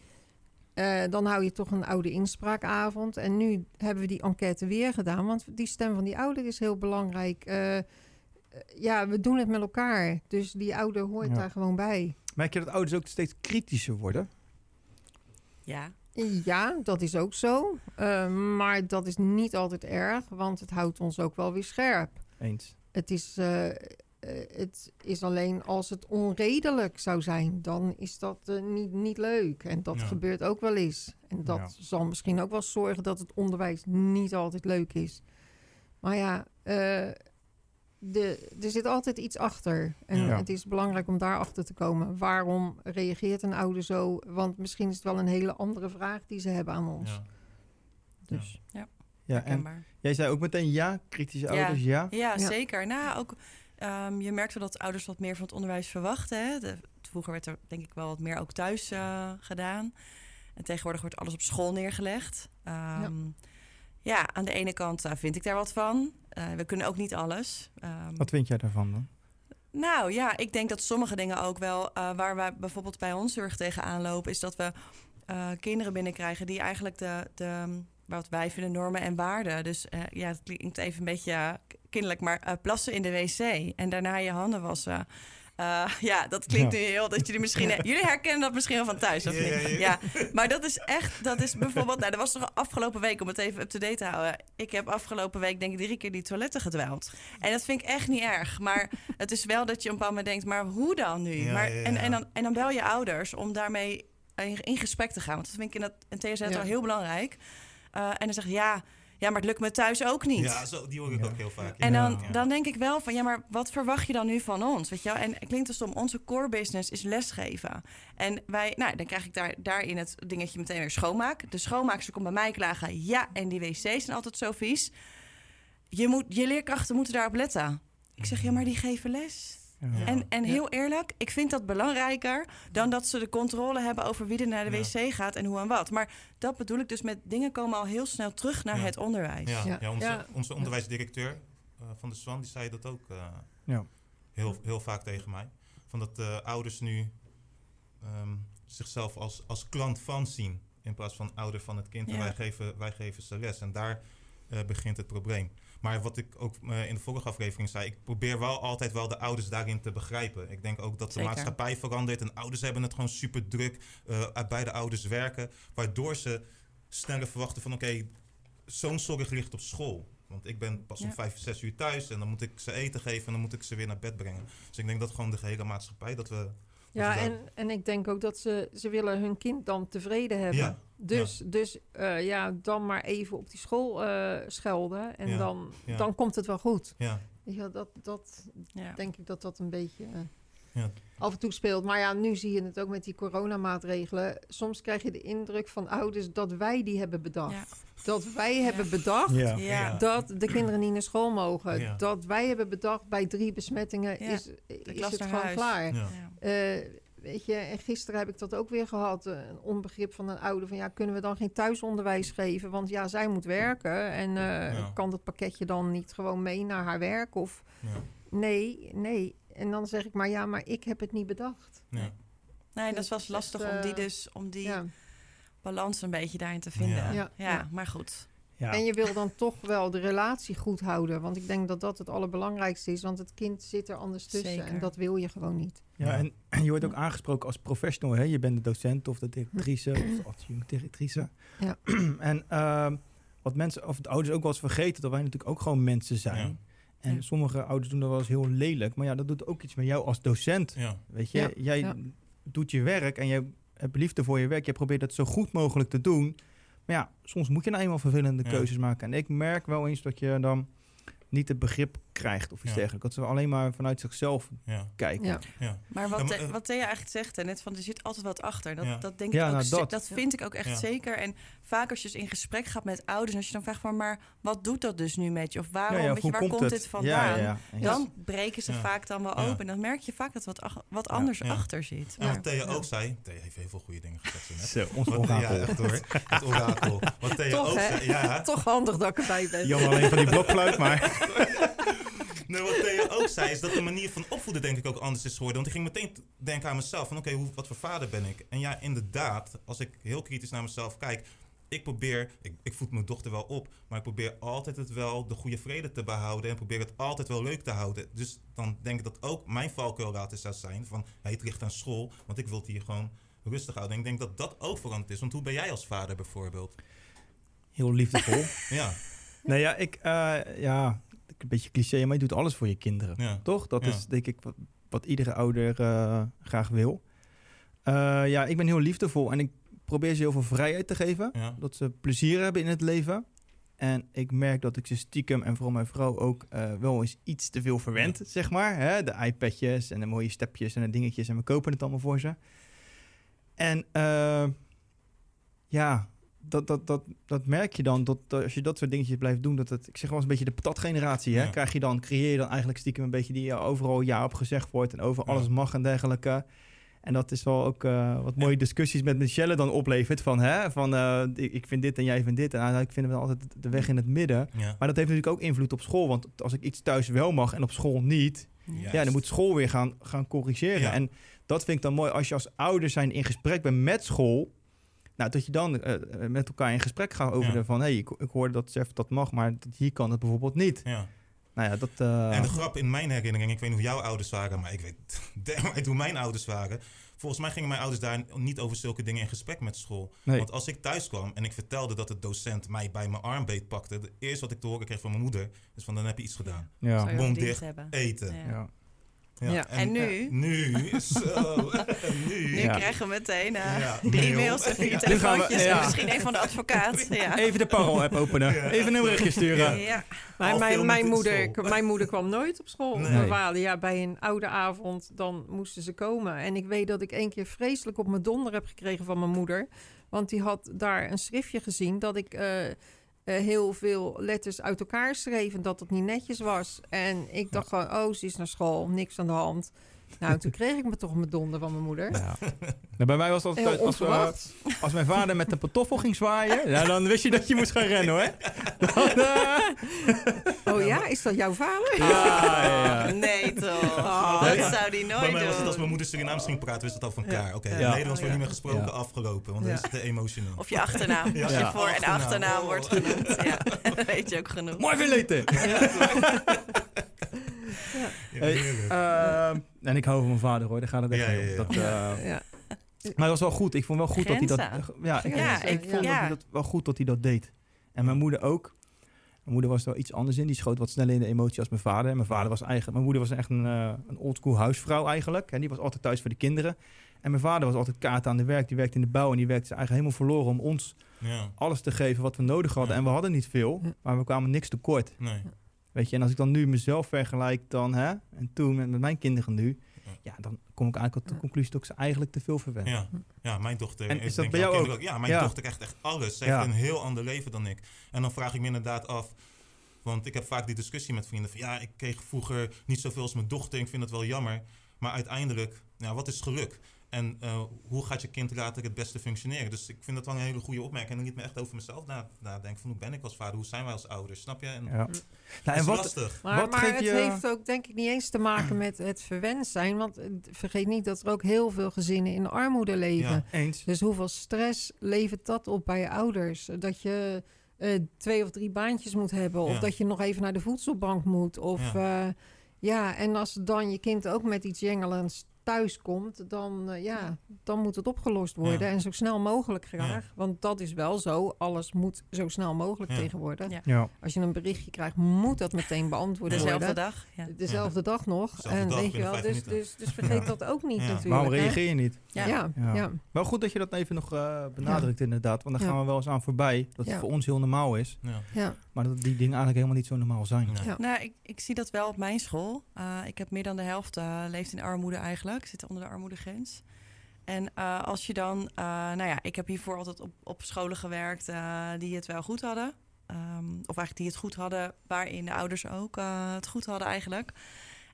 Eh, dan hou je toch een oude inspraakavond. En nu hebben we die enquête weer gedaan. Want die stem van die ouder is heel belangrijk. Ja, we doen het met elkaar. Dus die ouder hoort Ja. daar gewoon bij. Merk je dat ouders ook steeds kritischer worden? Ja. Ja, dat is ook zo. Eh, maar dat is niet altijd erg, want het houdt ons ook wel weer scherp. Eens. Het is, eh, eh, het is alleen als het onredelijk zou zijn, dan is dat niet, niet leuk. En dat Ja. gebeurt ook wel eens. En dat Ja. zal misschien ook wel zorgen dat het onderwijs niet altijd leuk is. Maar ja, eh, de, er zit altijd iets achter. En Ja. het is belangrijk om daarachter te komen. Waarom reageert een ouder zo? Want misschien is het wel een hele andere vraag die ze hebben aan ons. Ja. Dus. Ja, en herkenbaar. jij zei ook meteen ja, kritische Ja. ouders, ja. Ja, Ja. zeker. Nou, ook, ehm, je merkt wel dat ouders wat meer van het onderwijs verwachten. Hè? De, vroeger werd er denk ik wel wat meer ook thuis eh, gedaan. En tegenwoordig wordt alles op school neergelegd. Ehm, ja. Aan de ene kant eh, vind ik daar wat van. Eh, we kunnen ook niet alles. Ehm, Wat vind jij daarvan dan? nou ja, ik denk dat sommige dingen ook wel, eh, waar wij bijvoorbeeld bij ons erg tegenaan lopen, is dat we kinderen binnenkrijgen die eigenlijk de, de, wat wij vinden normen en waarden. Dus ja, het klinkt even een beetje kinderlijk, maar plassen in de wc en daarna je handen wassen. Eh, ja, dat klinkt nu heel dat jullie misschien. Jullie herkennen dat misschien wel van thuis, of Ja, niet? maar dat is echt, dat is bijvoorbeeld, nou, dat was toch afgelopen week om het even up-to-date te houden. Ik heb afgelopen week denk ik drie keer die toiletten gedwaald. En dat vind ik echt niet erg. Maar het is wel dat je een bepaald moment denkt, maar hoe dan nu? Ja, maar, ja. En, en, dan, en dan bel je ouders om daarmee in, in gesprek te gaan. Want dat vind ik in, dat, in TSZ wel heel belangrijk. Eh, en dan zeg je, ja, ja, maar het lukt me thuis ook niet. Ja, zo, die hoor ik Ja. ook heel vaak. En dan, Ja. dan denk ik wel van, ja, maar wat verwacht je dan nu van ons? Weet je wel? En het klinkt dus stom, onze core business is lesgeven. En wij, nou, dan krijg ik daar, daarin het dingetje meteen weer schoonmaak. De schoonmaakster komt bij mij klagen, ja, en die wc's zijn altijd zo vies. Je, moet, je leerkrachten moeten daarop letten. Ik zeg, ja, maar die geven les. Ja. En, en Ja. heel eerlijk, ik vind dat belangrijker dan dat ze de controle hebben over wie er naar de Ja. wc gaat en hoe en wat. Maar dat bedoel ik dus met dingen komen al heel snel terug naar Ja. het onderwijs. Ja, Ja. ja. onze, Ja. onze onderwijsdirecteur eh, van de Swan, die zei dat ook eh, Ja. heel, heel vaak tegen mij. Van dat eh, ouders nu ehm, zichzelf als, als klant van zien. In plaats van ouder van het kind. En wij geven, wij geven ze les. En daar eh, begint het probleem. Maar wat ik ook eh, in de vorige aflevering zei, ik probeer wel altijd wel de ouders daarin te begrijpen. Ik denk ook dat de Zeker. maatschappij verandert en ouders hebben het gewoon super druk. eh beide ouders werken, waardoor ze sneller verwachten van oké, zo'n zorg ligt op school. Want ik ben pas om vijf, zes uur thuis en dan moet ik ze eten geven en dan moet ik ze weer naar bed brengen. Dus ik denk dat gewoon de gehele maatschappij, dat we... Ja, dat en, en ik denk ook dat ze, ze willen hun kind dan tevreden hebben. Ja, Dus, dus eh, ja, dan maar even op die school eh, schelden. En Ja, dan, ja. dan komt het wel goed. Ja, Ja, dat, dat Ja. denk ik dat dat een beetje... eh, Ja. af en toe speelt. Maar ja, nu zie je het ook met die coronamaatregelen. Soms krijg je de indruk van ouders dat wij die hebben bedacht. Dat wij Ja. hebben bedacht Ja. Ja. dat de kinderen niet naar school mogen. Ja. Dat wij hebben bedacht bij drie besmettingen Ja, is, is het gewoon huis. klaar. Eh, weet je, en gisteren heb ik dat ook weer gehad. eh, Een onbegrip van een ouder van ja, kunnen we dan geen thuisonderwijs geven? Want ja, zij moet werken en eh, Ja. kan dat pakketje dan niet gewoon mee naar haar werk? Of Ja. nee, nee. En dan zeg ik maar ja, maar ik heb het niet bedacht. Ja. Nee, dat Dat was lastig echt, om die dus om die Ja. Balans een beetje daarin te vinden. Ja. Ja, Ja, ja. maar goed. Ja. En je wil dan toch wel de relatie goed houden. Want ik denk dat dat het allerbelangrijkste is. Want het kind zit er anders tussen. Zeker. En dat wil je gewoon niet. Ja, en, en je wordt ook aangesproken als professional. Hè? Je bent de docent of de directrice of de adjunct-directrice. Ja. en ehm, wat mensen, of de ouders ook wel eens vergeten, dat wij natuurlijk ook gewoon mensen zijn. Ja. En Ja. sommige ouders doen dat wel eens heel lelijk. Maar ja, dat doet ook iets met jou als docent. Ja. Weet je, Ja, jij ja. doet je werk en je hebt liefde voor je werk. Je probeert het zo goed mogelijk te doen. Maar ja, soms moet je nou eenmaal vervelende keuzes maken. En ik merk wel eens dat je dan niet het begrip krijgt of iets Ja. dergelijks. Dat ze alleen maar vanuit zichzelf Ja. kijken. Ja. Ja. Maar wat, Ja, maar, Thea- eh, wat Thea eigenlijk zegt, hè, net van er zit altijd wat achter. Dat, Ja. dat denk Ja, ik ook. nou, dat. dat vind ik ook echt Ja. zeker. En vaak als je dus in gesprek gaat met ouders, als je dan vraagt van, maar wat doet dat dus nu met je? Of waarom? Ja, ja, weet je, hoe waar komt dit vandaan? Ja, ja, ja. En Dan breken ze Ja. vaak dan wel Ja. open. En dan merk je vaak dat wat, ach- wat anders Ja. achter zit. En wat Thea Ja. ook zei, Thea heeft heel veel goede dingen gezegd zo ons Wat- orakel. Ja, echt hoor. Het orakel. Wat Thea Toch, ook hè? zei, ja. Toch handig dat ik erbij ben. Jammer alleen van die blokfluit, maar... Nee, wat Thea ook zei, is dat de manier van opvoeden denk ik ook anders is geworden. Want ik ging meteen denken aan mezelf, van oké, wat voor vader ben ik? En ja, inderdaad, als ik heel kritisch naar mezelf kijk, ik probeer, ik, ik voed mijn dochter wel op, maar ik probeer altijd het wel de goede vrede te behouden en probeer het altijd wel leuk te houden. Dus dan denk ik dat ook mijn valkuil laten zou zijn van, hey, het ligt aan school, want ik wil het hier gewoon rustig houden. En ik denk dat dat ook veranderd is. Want hoe ben jij als vader bijvoorbeeld? Heel liefdevol. Ja, nee, ja, ik... eh, ja, een beetje cliché, maar je doet alles voor je kinderen. ja, Toch? Dat Ja. is denk ik wat, wat iedere ouder eh, graag wil. Eh, ja, ik ben heel liefdevol en ik probeer ze heel veel vrijheid te geven. ja. Dat ze plezier hebben in het leven. En ik merk dat ik ze stiekem en vooral mijn vrouw ook eh, wel eens iets te veel verwend, zeg maar. Hè? De iPadjes en de mooie stepjes en de dingetjes en we kopen het allemaal voor ze. En ja, dat, dat, dat, dat merk je dan, dat, dat als je dat soort dingetjes blijft doen, dat het, ik zeg wel eens een beetje de patatgeneratie, hè? Ja. Krijg je dan, creëer je dan eigenlijk stiekem een beetje die overal ja op gezegd wordt en over Ja. alles mag en dergelijke. En dat is wel ook eh, wat mooie discussies met Michelle dan oplevert. Van, hè, van eh, ik ik vind dit en jij vindt dit. En uiteindelijk vinden we altijd de weg in het midden. ja. Maar dat heeft natuurlijk ook invloed op school. Want als ik iets thuis wel mag en op school niet... Juist. Ja, dan moet school weer gaan, gaan corrigeren. En dat vind ik dan mooi als je als ouder zijn in gesprek bent met school... Nou, dat je dan eh, eh, met elkaar in gesprek gaat over Ja. de van... hé, hey, ik, ik hoorde dat Zef dat mag, maar dat, hier kan het bijvoorbeeld niet. Ja. Nou ja, dat... eh, En de grap in mijn herinnering, ik weet niet hoe jouw ouders waren, maar ik weet damn right hoe mijn ouders waren. Volgens mij gingen mijn ouders daar niet over zulke dingen in gesprek met school. nee. Want als ik thuis kwam en ik vertelde dat de docent mij bij mijn arm beet pakte, het eerste wat ik te horen kreeg van mijn moeder is van dan heb je iets gedaan. ja. Mond dicht. hebben. Eten. Ja. ja. Ja. En nu? eh, nu, zo, en nu. Nu Ja. krijgen we meteen eh, Ja, drie mail. mails en vier we- telefoontjes. En misschien een van de advocaat. Ja. Even de parool-app openen. Ja. Even een berichtje sturen. Ja. Maar mijn, mijn, moeder, mijn moeder kwam nooit op school. Nee. Mijn vader, ja, bij een oude avond, dan moesten ze komen. En ik weet dat ik één keer vreselijk op mijn donder heb gekregen van mijn moeder. Want die had daar een schriftje gezien dat ik eh, eh, heel veel letters uit elkaar schreef en dat het niet netjes was. En ik dacht gewoon, oh, ze is naar school, niks aan de hand. Nou, toen kreeg ik me toch mijn donder van mijn moeder. Ja. Nou, bij mij was dat Heel als, als, onverwacht. als mijn vader met de pantoffel ging zwaaien, ja, dan wist je dat je moest gaan rennen hoor. Dan, eh, oh ja, is dat jouw vader? ja, ja, ja. Nee toch. Oh. dat Nee. zou die nooit Bij mij was het doen. als mijn moeder Surinaams ging praten, wist het al van Ja. klaar. Oké, Ja. Nederlands wordt Ja. niet meer gesproken, Ja. afgelopen, want dan Ja. is het te emotioneel. Of je achternaam. Ja. Als je voor- en Achternaam. achternaam Oh. wordt genoemd. Ja, weet je ook genoeg. Mooi verleten. Ja. Ehm, en ik hou van mijn vader hoor, daar gaat het echt Ja, niet ja, om. ja. Dat, eh, Ja. maar dat was wel goed. Ik vond wel goed dat hij dat... Ja, ik, Ja, ik ik- vond ja. dat hij dat wel goed dat hij dat deed. En mijn moeder ook. Mijn moeder was er wel iets anders in. Die schoot wat sneller in de emotie als mijn vader. En mijn vader was eigenlijk... Mijn moeder was echt een, eh een oldschool huisvrouw eigenlijk. En die was altijd thuis voor de kinderen. En mijn vader was altijd kaart aan de werk. Die werkte in de bouw en die werkte eigenlijk helemaal verloren om ons Ja, alles te geven wat we nodig hadden. Ja. En we hadden niet veel, maar we kwamen niks tekort. nee. Weet je, en als ik dan nu mezelf vergelijk dan, hè, en toen met, met mijn kinderen nu, Ja. Dan kom ik eigenlijk tot de conclusie dat ik ze eigenlijk te veel verwen. Ja, ja mijn dochter. En is dat denk bij jou ook? Ja, mijn Ja. dochter krijgt echt alles. Ze Ja. heeft een heel ander leven dan ik. En dan vraag ik me inderdaad af. Want ik heb vaak die discussie met vrienden van ja, ik kreeg vroeger niet zoveel als mijn dochter. Ik vind het wel jammer. Maar uiteindelijk, ja, wat is geluk? En eh, hoe gaat je kind later het beste functioneren? Dus ik vind dat wel een hele goede opmerking. En dan niet meer echt over mezelf na- nadenken. Van hoe ben ik als vader? Hoe zijn wij als ouders? Snap je? En, Ja. Nou, dat en is wat, lastig. Maar, Wat maar het je- heeft ook denk ik niet eens te maken met het verwend zijn. Want eh, vergeet niet dat er ook heel veel gezinnen in armoede leven. Ja. eens? Dus hoeveel stress levert dat op bij je ouders? Dat je eh, twee of drie baantjes moet hebben. Of Ja. dat je nog even naar de voedselbank moet. Of ja, ja en als dan je kind ook met iets jengelends thuis komt, dan, eh, ja, dan moet het opgelost worden. Ja. En zo snel mogelijk graag. Want dat is wel zo. Alles moet zo snel mogelijk Ja. tegenwoordig. Ja. Ja. Als je een berichtje krijgt, moet dat meteen beantwoord worden. Dezelfde dag. Ja. Dezelfde dag nog. Dezelfde en dag, weet je wel, dus, dus, dus vergeet dat ook niet Ja. natuurlijk. Waarom reageer je niet? Ja, Ja. ja. Ja. Wel goed dat je dat even nog eh, benadrukt inderdaad. Want dan Ja. gaan we wel eens aan voorbij. Dat het Ja. voor ons heel normaal is. Ja. ja. Maar dat die dingen eigenlijk helemaal niet zo normaal zijn. Nou, ik, ik zie dat wel op mijn school. Uh, ik heb meer dan de helft uh, leeft in armoede eigenlijk. Zit onder de armoedegrens. En uh, als je dan, nou ja, ik heb hiervoor altijd op, op scholen gewerkt die het wel goed hadden. Um, of eigenlijk die het goed hadden, waarin de ouders ook het goed hadden eigenlijk.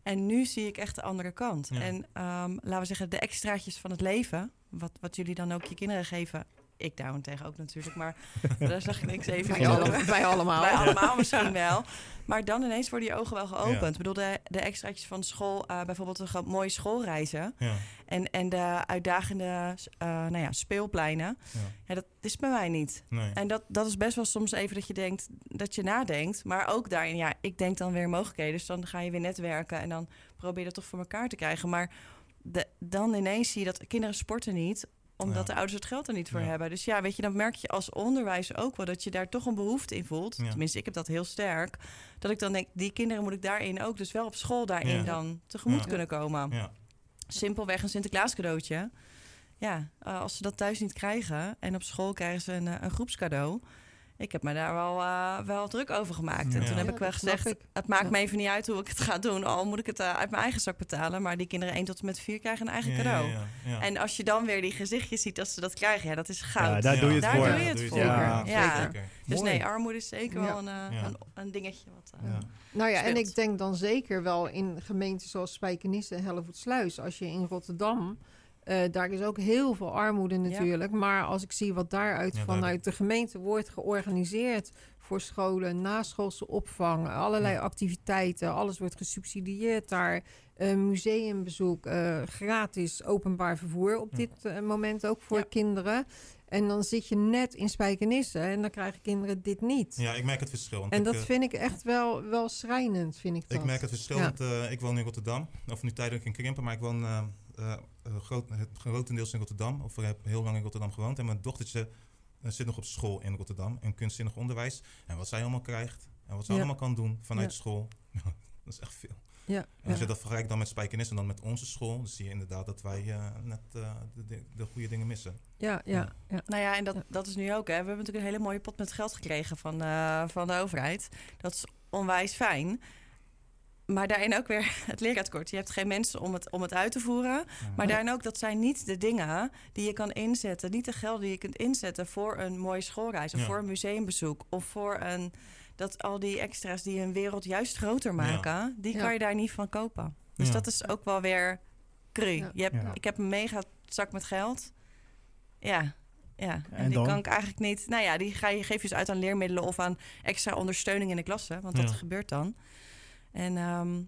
En nu zie ik echt de andere kant. Ja. En um, laten we zeggen, de extraatjes van het leven, wat, wat jullie dan ook je kinderen geven. Ik daarentegen ook natuurlijk, maar daar zag ik niks even Bij, alle, bij allemaal. Bij allemaal misschien wel. Maar dan ineens worden je ogen wel geopend. Ja. Ik bedoel, de, de extraatjes van school, uh, bijvoorbeeld een mooie schoolreizen. Ja. En, en de uitdagende uh, nou ja, speelpleinen. Ja. Ja, dat is bij mij niet. Nee. En dat, dat is best wel soms even dat je denkt, dat je nadenkt. Maar ook daarin, ja, ik denk dan weer mogelijkheden. Dus dan ga je weer netwerken en dan probeer je dat toch voor elkaar te krijgen. Maar de, dan ineens zie je dat kinderen sporten niet omdat Ja. de ouders het geld er niet voor Ja. hebben. Dus ja, weet je, dan merk je als onderwijzer ook wel dat je daar toch een behoefte in voelt. Ja. Tenminste, ik heb dat heel sterk. Dat ik dan denk, die kinderen moet ik daarin ook, dus wel op school daarin dan tegemoet kunnen komen. Ja. Simpelweg een Sinterklaas cadeautje. Ja, eh, als ze dat thuis niet krijgen en op school krijgen ze een, eh, een groepscadeau. Ik heb me daar wel, eh, wel druk over gemaakt. En Ja. toen heb Ja, ik wel gezegd, ik. het maakt Ja. me even niet uit hoe ik het ga doen. Al moet ik het eh, uit mijn eigen zak betalen. Maar die kinderen 1 tot en met 4 krijgen een eigen Ja, cadeau. ja, ja, ja. En als je dan weer die gezichtjes ziet dat ze dat krijgen, ja, dat is goud. Ja, daar doe je het Daar voor. doe je het voor. Ja, zeker. Dus nee, armoede is zeker Ja. wel een, eh, Ja. een, een dingetje. Wat, eh, Ja. Nou ja, en ik denk dan zeker wel in gemeenten zoals Spijkenisse en Hellevoetsluis. Als je in Rotterdam, eh, daar is ook heel veel armoede natuurlijk. Maar als ik zie wat daaruit Ja, vanuit de gemeente wordt georganiseerd voor scholen, naschoolse opvang, allerlei Ja. activiteiten, alles wordt gesubsidieerd daar. eh, museumbezoek, eh, gratis openbaar vervoer op Ja. dit eh, moment ook voor Ja. kinderen. En dan zit je net in Spijkenisse en dan krijgen kinderen dit niet. ja, ik merk het verschil. En ik, dat vind ik echt wel, wel schrijnend, vind ik dat. Ik merk het verschil, Ja. want eh, ik woon in Rotterdam. Of nu tijdelijk in Krimpen, maar ik woon eh, eh, eh, groot, het grotendeels in Rotterdam. Of ik heb heel lang in Rotterdam gewoond. En mijn dochtertje eh, zit nog op school in Rotterdam, in kunstzinnig onderwijs. En wat zij allemaal krijgt en wat ze Ja. allemaal kan doen vanuit Ja. school, dat is echt veel. Ja, En als ja. je dat vergelijkt dan met Spijkenis en dan met onze school, dan zie je inderdaad dat wij eh, net eh, de, de, de goede dingen missen. Ja, ja, ja. Nou ja, en dat, Ja. dat is nu ook. Hè. We hebben natuurlijk een hele mooie pot met geld gekregen van, eh, van de overheid. Dat is onwijs fijn. Maar daarin ook weer het leraatkort. Je hebt geen mensen om het, om het uit te voeren. Maar daarin ook, dat zijn niet de dingen die je kan inzetten. Niet de gelden die je kunt inzetten voor een mooie schoolreis. Of Ja. voor een museumbezoek. Of voor een... Dat al die extra's die een wereld juist groter maken... die Ja. kan je daar niet van kopen. Dus Ja. dat is ook wel weer cru. Ja. Je hebt, Ja. Ik heb een mega zak met geld. Ja, ja. En, En die dan? kan ik eigenlijk niet... Nou ja, die ga je, geef je dus uit aan leermiddelen... of aan extra ondersteuning in de klasse. Want dat Ja. gebeurt dan. En ehm,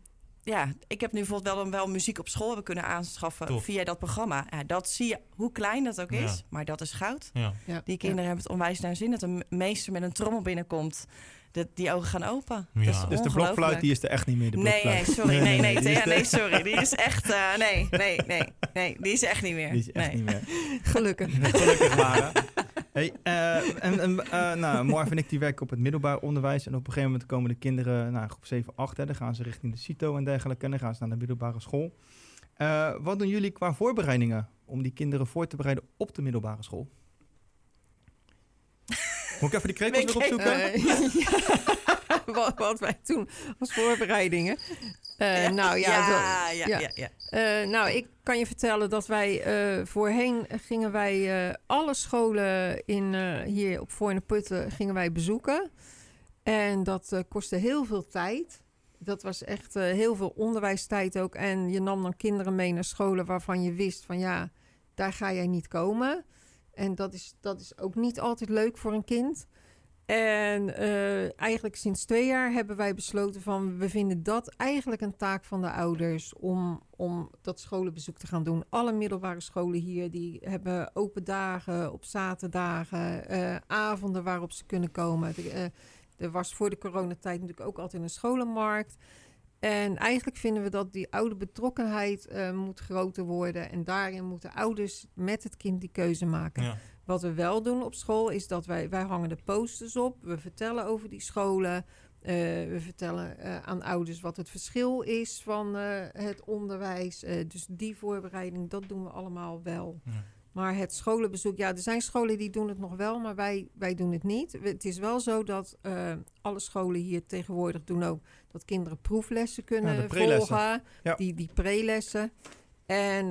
ja, ik heb nu bijvoorbeeld wel, wel muziek op school hebben kunnen aanschaffen... Tof. via dat programma. Ja, dat zie je, hoe klein dat ook is. Ja. Maar dat is goud. Ja. Die kinderen hebben het onwijs naar zin. Dat een meester met een trommel binnenkomt... Dat die ogen gaan open. Ja. Dat is Dus de blokfluit die is er echt niet meer. De Nee, nee, sorry. Nee, nee, nee, sorry. Die is echt... eh, nee, nee, nee, nee. Die is echt niet meer. Die is echt nee. niet meer. Gelukkig. Gelukkig maar. Hey, eh, en, en, eh, nou, Marv en ik die werken op het middelbaar onderwijs. En op een gegeven moment komen de kinderen naar groep 7, 8. Hè, dan gaan ze richting de CITO en dergelijke. En dan gaan ze naar de middelbare school. Eh, wat doen jullie qua voorbereidingen om die kinderen voor te bereiden op de middelbare school? Moet ik even die krekels weer opzoeken? Ja. wat, wat wij doen als voorbereidingen. Eh, Nou ja, ja, dat- ja, ja. ja, ja. Eh, nou, ik kan je vertellen dat wij eh, voorheen gingen wij alle scholen in, hier op Voorne Putten gingen wij bezoeken. En dat kostte heel veel tijd. Dat was echt heel veel onderwijstijd ook. En je nam dan kinderen mee naar scholen waarvan je wist van ja, daar ga jij niet komen. En dat is, dat is ook niet altijd leuk voor een kind. En eh, eigenlijk sinds twee jaar hebben wij besloten van... we vinden dat eigenlijk een taak van de ouders... om, om dat scholenbezoek te gaan doen. Alle middelbare scholen hier die hebben open dagen op zaterdagen... eh, avonden waarop ze kunnen komen. Eh, er was voor de coronatijd natuurlijk ook altijd een scholenmarkt... En eigenlijk vinden we dat die oude betrokkenheid moet groter worden. En daarin moeten ouders met het kind die keuze maken. Ja. Wat we wel doen op school is dat wij, wij hangen de posters op. We vertellen over die scholen. Eh, we vertellen eh, aan ouders wat het verschil is van eh, het onderwijs. Dus die voorbereiding, dat doen we allemaal wel. Ja. Maar het scholenbezoek, ja, er zijn scholen die doen het nog wel, maar wij, wij doen het niet. We- Het is wel zo dat alle scholen hier tegenwoordig doen ook dat kinderen proeflessen kunnen Ja, volgen. Ja. Die, die prelessen. En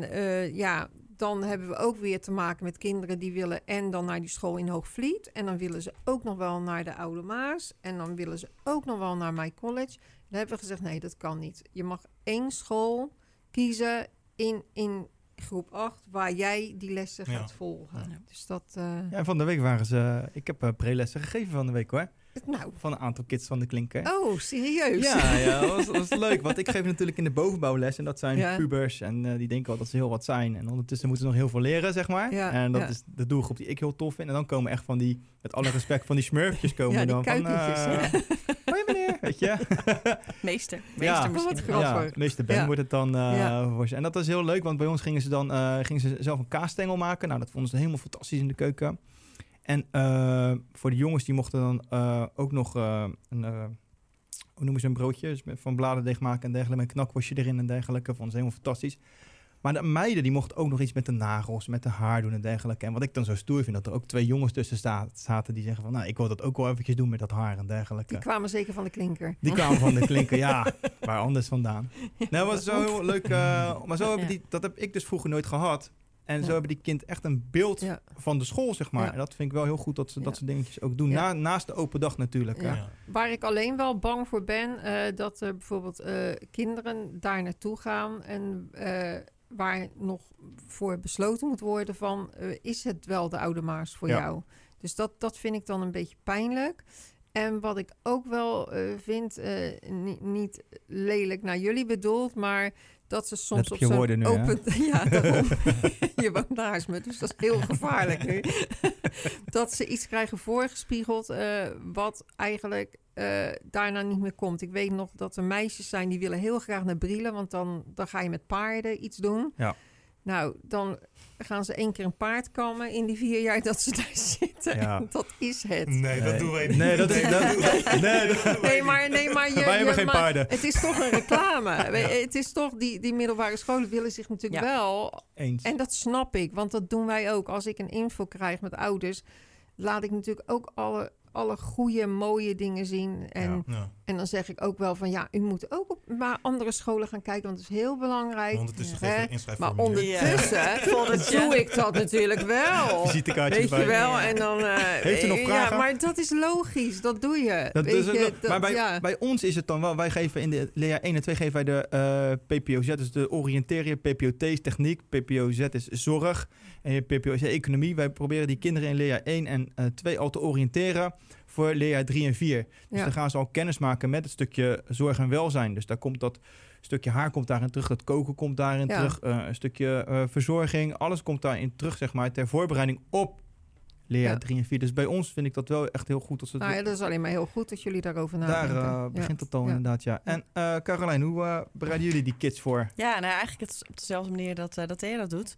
ja, dan hebben we ook weer te maken met kinderen die willen en dan naar die school in Hoogvliet. En dan willen ze ook nog wel naar de Oude Maas. En dan willen ze ook nog wel naar My College. Dan hebben we gezegd, nee, dat kan niet. Je mag één school kiezen in, in groep 8 waar jij die lessen Ja. gaat volgen. Ja. Dus dat, eh, Ja, en van de week waren ze... Ik heb eh, prelessen gegeven van de week hoor. Nou, Van een aantal kids van de klinker. oh, serieus? Ja, ja dat, was, dat was leuk. Want ik geef natuurlijk in de bovenbouwles. En dat zijn Ja. pubers. En eh, die denken wel dat ze heel wat zijn. En ondertussen moeten ze nog heel veel leren, zeg maar. Ja, en dat ja. is de doelgroep die ik heel tof vind. En dan komen echt van die, met alle respect, van die smurfjes komen Ja, die dan. Van, eh, Hoi meneer, weet je. Meester. Meester Ja. misschien. Ja, meester Ben Ja. wordt het dan eh, Ja. voor ze. En dat was heel leuk, want bij ons gingen ze dan eh, gingen ze zelf een kaasstengel maken. Nou, dat vonden ze helemaal fantastisch in de keuken. En eh, voor de jongens, die mochten dan eh, ook nog eh, een, hoe noemen ze een broodje? Dus van bladerdeeg maken en dergelijke, met knakworstje erin en dergelijke. Vonden ze helemaal fantastisch. Maar de meiden, die mochten ook nog iets met de nagels, met de haar doen en dergelijke. En wat ik dan zo stoer vind, dat er ook twee jongens tussen zaten die zeggen van... Nou, ik wil dat ook wel eventjes doen met dat haar en dergelijke. Die kwamen zeker van de klinker. Die kwamen van de klinker, ja. Waar anders vandaan. Nou, dat was zo heel leuk. maar zo Ja. die, dat heb ik dus vroeger nooit gehad. En zo hebben die kind echt een beeld Ja. van de school, zeg maar. Ja. En dat vind ik wel heel goed dat ze dat soort dingetjes ook doen. Na, naast de open dag natuurlijk. Ja. hè. Ja. Waar ik alleen wel bang voor ben, eh, dat er bijvoorbeeld eh, kinderen daar naartoe gaan en eh, waar nog voor besloten moet worden van, is het wel de Oude Maas voor jou? Dus dat, dat vind ik dan een beetje pijnlijk. En wat ik ook wel vind, eh, ni- niet lelijk naar jullie bedoeld, maar dat ze soms op zo'n nu, open... Ja, daarom. je woont naast me, dus dat is heel gevaarlijk nu. dat ze iets krijgen voorgespiegeld eh, wat eigenlijk eh, daarna niet meer komt. Ik weet nog dat er meisjes zijn die willen heel graag naar Brielen, want dan, dan ga je met paarden iets doen. Ja. Nou, dan gaan ze één keer een paard kammen in die vier jaar dat ze daar zitten. Ja. Dat is het. Nee, dat doen wij niet. Nee, dat nee, dat, Nee, maar, nee, maar je, wij hebben je- geen maar paarden. Het is toch een reclame. Het is toch, die, die middelbare scholen willen zich natuurlijk Ja. wel Eens. en dat snap ik, want dat doen wij ook. Als ik een info krijg met ouders, laat ik natuurlijk ook alle, alle goede, mooie dingen zien. En, Ja. Ja. en dan zeg ik ook wel van ja, u moet ook op maar andere scholen gaan kijken, want het is heel belangrijk. Ondertussen Hè? geef ik een Maar ondertussen doe ik dat natuurlijk wel. Visitekaartje Weet je wel? En dan, eh, Heeft u nog vragen? Ja, maar dat is logisch. Dat doe je. Dat Weet je, dat- maar bij, ja. bij ons is het dan wel, wij geven in de leer 1 en 2 geven wij de eh, PPOZ, dus de oriënteren, PPOT is techniek, PPOZ is zorg en je PPOZ economie. Wij proberen die kinderen in leerjaar 1 en eh 2 al te oriënteren voor leerjaar 3 en 4. Dus Ja. dan gaan ze al kennis maken met het stukje zorg en welzijn. Dus daar komt dat stukje haar komt daarin terug, dat koken komt daarin Ja. terug, eh, een stukje eh, verzorging, alles komt daarin terug, zeg maar, ter voorbereiding op leerjaar Ja. 3 en 4. Dus bij ons vind ik dat wel echt heel goed. Als het Nou ja, dat is alleen maar heel goed dat jullie daarover daar nadenken. Ja. begint het al Ja. inderdaad, ja. En eh Carolijn, hoe eh, bereiden jullie die kids voor? Ja, nou eigenlijk het is op dezelfde manier dat, eh dat Thea dat doet.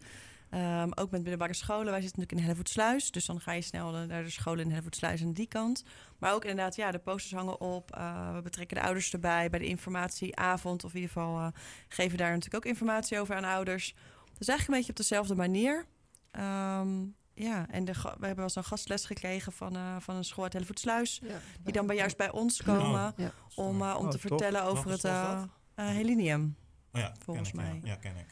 Ehm, ook met middelbare scholen. Wij zitten natuurlijk in Hellevoetsluis. Dus dan ga je snel naar de scholen in Hellevoetsluis aan die kant. Maar ook inderdaad, ja, de posters hangen op. Eh, we betrekken de ouders erbij bij de informatieavond. Of in ieder geval eh, geven daar natuurlijk ook informatie over aan ouders. Dus eigenlijk een beetje op dezelfde manier. Ehm, ja, en de, we hebben wel eens een gastles gekregen van, eh, van een school uit Hellevoetsluis. Ja. Die dan bij, juist bij ons komen Oh. Ja. om, eh, om Oh, te vertellen over het... Helinium. Oh ja, Volgens ken ik, mij. Ja, ja, ken ik.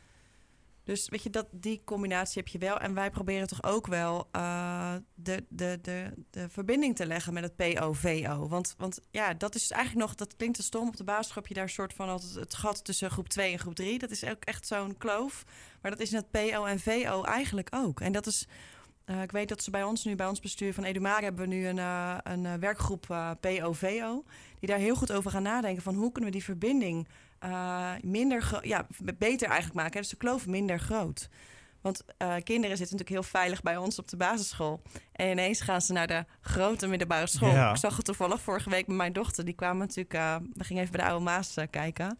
Dus weet je, dat, die combinatie heb je wel. En wij proberen toch ook wel eh, de, de, de, de verbinding te leggen met het PO-VO. Want, want ja, dat is eigenlijk nog, dat klinkt te stom. Op de basisschool heb je daar soort van altijd het gat tussen groep 2 en groep 3. Dat is ook echt zo'n kloof. Maar dat is in het PO en VO eigenlijk ook. En dat is, eh, ik weet dat ze bij ons nu, bij ons bestuur van Edumare, hebben we nu een, eh, een werkgroep PO-VO. Die daar heel goed over gaan nadenken van hoe kunnen we die verbinding eh, minder, ja, beter eigenlijk maken. Dus de kloof minder groot. Want eh, kinderen zitten natuurlijk heel veilig bij ons op de basisschool. En ineens gaan ze naar de grote middelbare school. Ja. Ik zag het toevallig vorige week met mijn dochter. Die kwamen natuurlijk, eh, we gingen even bij de oude Maas kijken.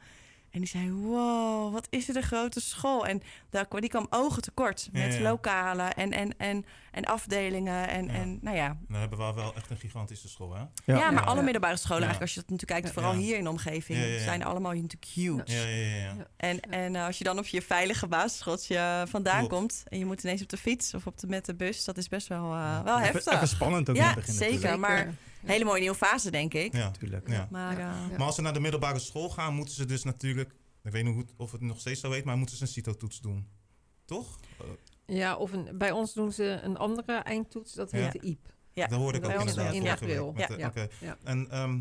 En die zei, wow, wat is dit een grote school. En daar, kwam- die kwam ogen tekort met Ja, ja. lokalen en, en, en, en afdelingen. En, Ja. en nou ja, Dan hebben we wel echt een gigantische school, hè? ja, maar Ja. alle middelbare scholen Ja. eigenlijk, als je dat natuurlijk kijkt, vooral Ja. hier in de omgeving, Ja, ja, ja. zijn allemaal natuurlijk huge. Ja, ja, ja. ja. Ja. En, en eh, als je dan op je veilige basisschooltje vandaan Klopt. komt en je moet ineens op de fiets of op de, met de bus, dat is best wel, eh, Ja. wel heftig. even spannend ook Ja, in het begin zeker. natuurlijk. maar-. Hele mooie nieuwe fase, denk ik. Ja. Natuurlijk. Ja. Maar eh. Maar als ze naar de middelbare school gaan, moeten ze dus natuurlijk... Ik weet niet hoe het- of het nog steeds zo heet, maar moeten ze een CITO-toets doen. Toch? Ja, of een, bij ons doen ze een andere eindtoets, dat heet Ja. de IEP. Ja. Dat hoorde ik Bij ook inderdaad in vorige april. Ja. de- Ja. oké. Ja. En ehm,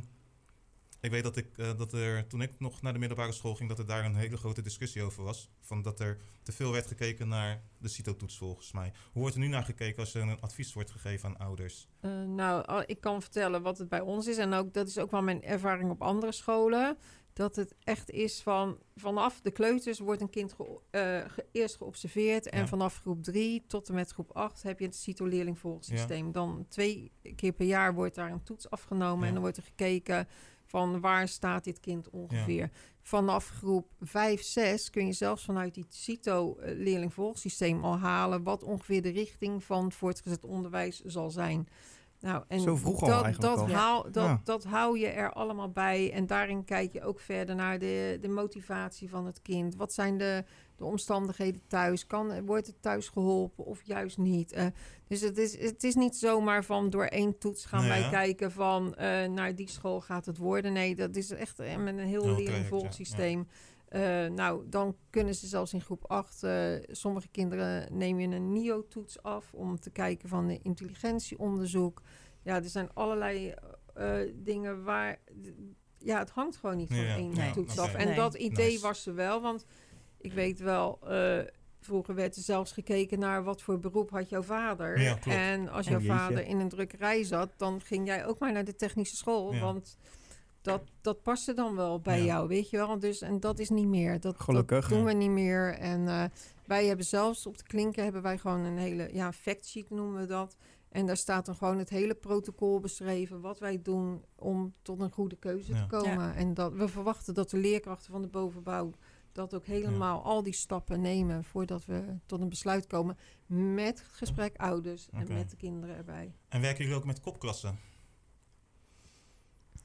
ik weet dat, ik, eh, dat er, toen ik nog naar de middelbare school ging, dat er daar een hele grote discussie over was. Van dat er te veel werd gekeken naar de CITO-toets volgens mij. Hoe wordt er nu naar gekeken als er een advies wordt gegeven aan ouders? Eh, nou, ik kan vertellen wat het bij ons is. En ook dat is ook wel mijn ervaring op andere scholen. Dat het echt is van vanaf de kleuters wordt een kind ge- eh, ge- eerst geobserveerd. En Ja. vanaf groep 3 tot en met groep 8 heb je het CITO-leerlingvolgsysteem. Dan twee keer per jaar wordt daar een toets afgenomen. Ja. En dan wordt er gekeken van waar staat dit kind ongeveer. Vanaf groep 5, 6 kun je zelfs vanuit die CITO-leerlingvolgsysteem al halen... wat ongeveer de richting van het voortgezet onderwijs zal zijn. Nou, en Zo vroeg al dat, eigenlijk dat, al. haal, dat, Ja. dat hou je er allemaal bij. En daarin kijk je ook verder naar de, de motivatie van het kind. Wat zijn de, de omstandigheden thuis? Kan, wordt het thuis geholpen of juist niet? Eh, dus het is, het is niet zomaar van door één toets gaan Nee, wij kijken van eh, naar die school gaat het worden. Nee, dat is echt eh, met een heel Heel leerlingvolgsysteem. Eh, nou, dan kunnen ze zelfs in groep 8, eh, sommige kinderen neem je een NIO-toets af om te kijken van de intelligentieonderzoek. Ja, er zijn allerlei eh, dingen waar, ja, het hangt gewoon niet van Ja, één toets af. En Nee. dat idee Nice. was er wel, want ik weet wel, eh, vroeger werd er zelfs gekeken naar wat voor beroep had jouw vader. Ja, en als jouw vader in een drukkerij zat, dan ging jij ook maar naar de technische school, Ja. want dat, dat paste dan wel bij Ja. jou, weet je wel. Dus, en dat is niet meer. Dat, Gelukkig, dat doen we niet meer. En eh, wij hebben zelfs op de klinken hebben wij gewoon een hele, ja, factsheet noemen we dat. En daar staat dan gewoon het hele protocol beschreven, wat wij doen om tot een goede keuze Ja. te komen. En dat we verwachten dat de leerkrachten van de bovenbouw dat ook helemaal al die stappen nemen voordat we tot een besluit komen met het gesprek ouders en met de kinderen erbij. En werken jullie ook met kopklassen?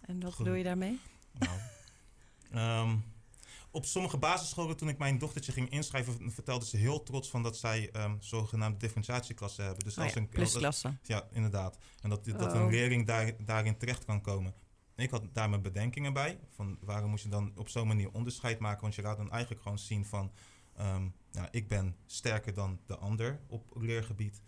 En wat Goed. bedoel je daarmee? Nou, ehm, op sommige basisscholen, toen ik mijn dochtertje ging inschrijven, vertelde ze heel trots van dat zij ehm, zogenaamde differentiatieklassen hebben. Dus Oh als ja, een, plusklassen. Ja, inderdaad. En dat, dat Oh. een leerling daar, daarin terecht kan komen. Ik had daar mijn bedenkingen bij. Van waarom moet je dan op zo'n manier onderscheid maken? Want je laat dan eigenlijk gewoon zien van... ehm, ja, ik ben sterker dan de ander op leergebied.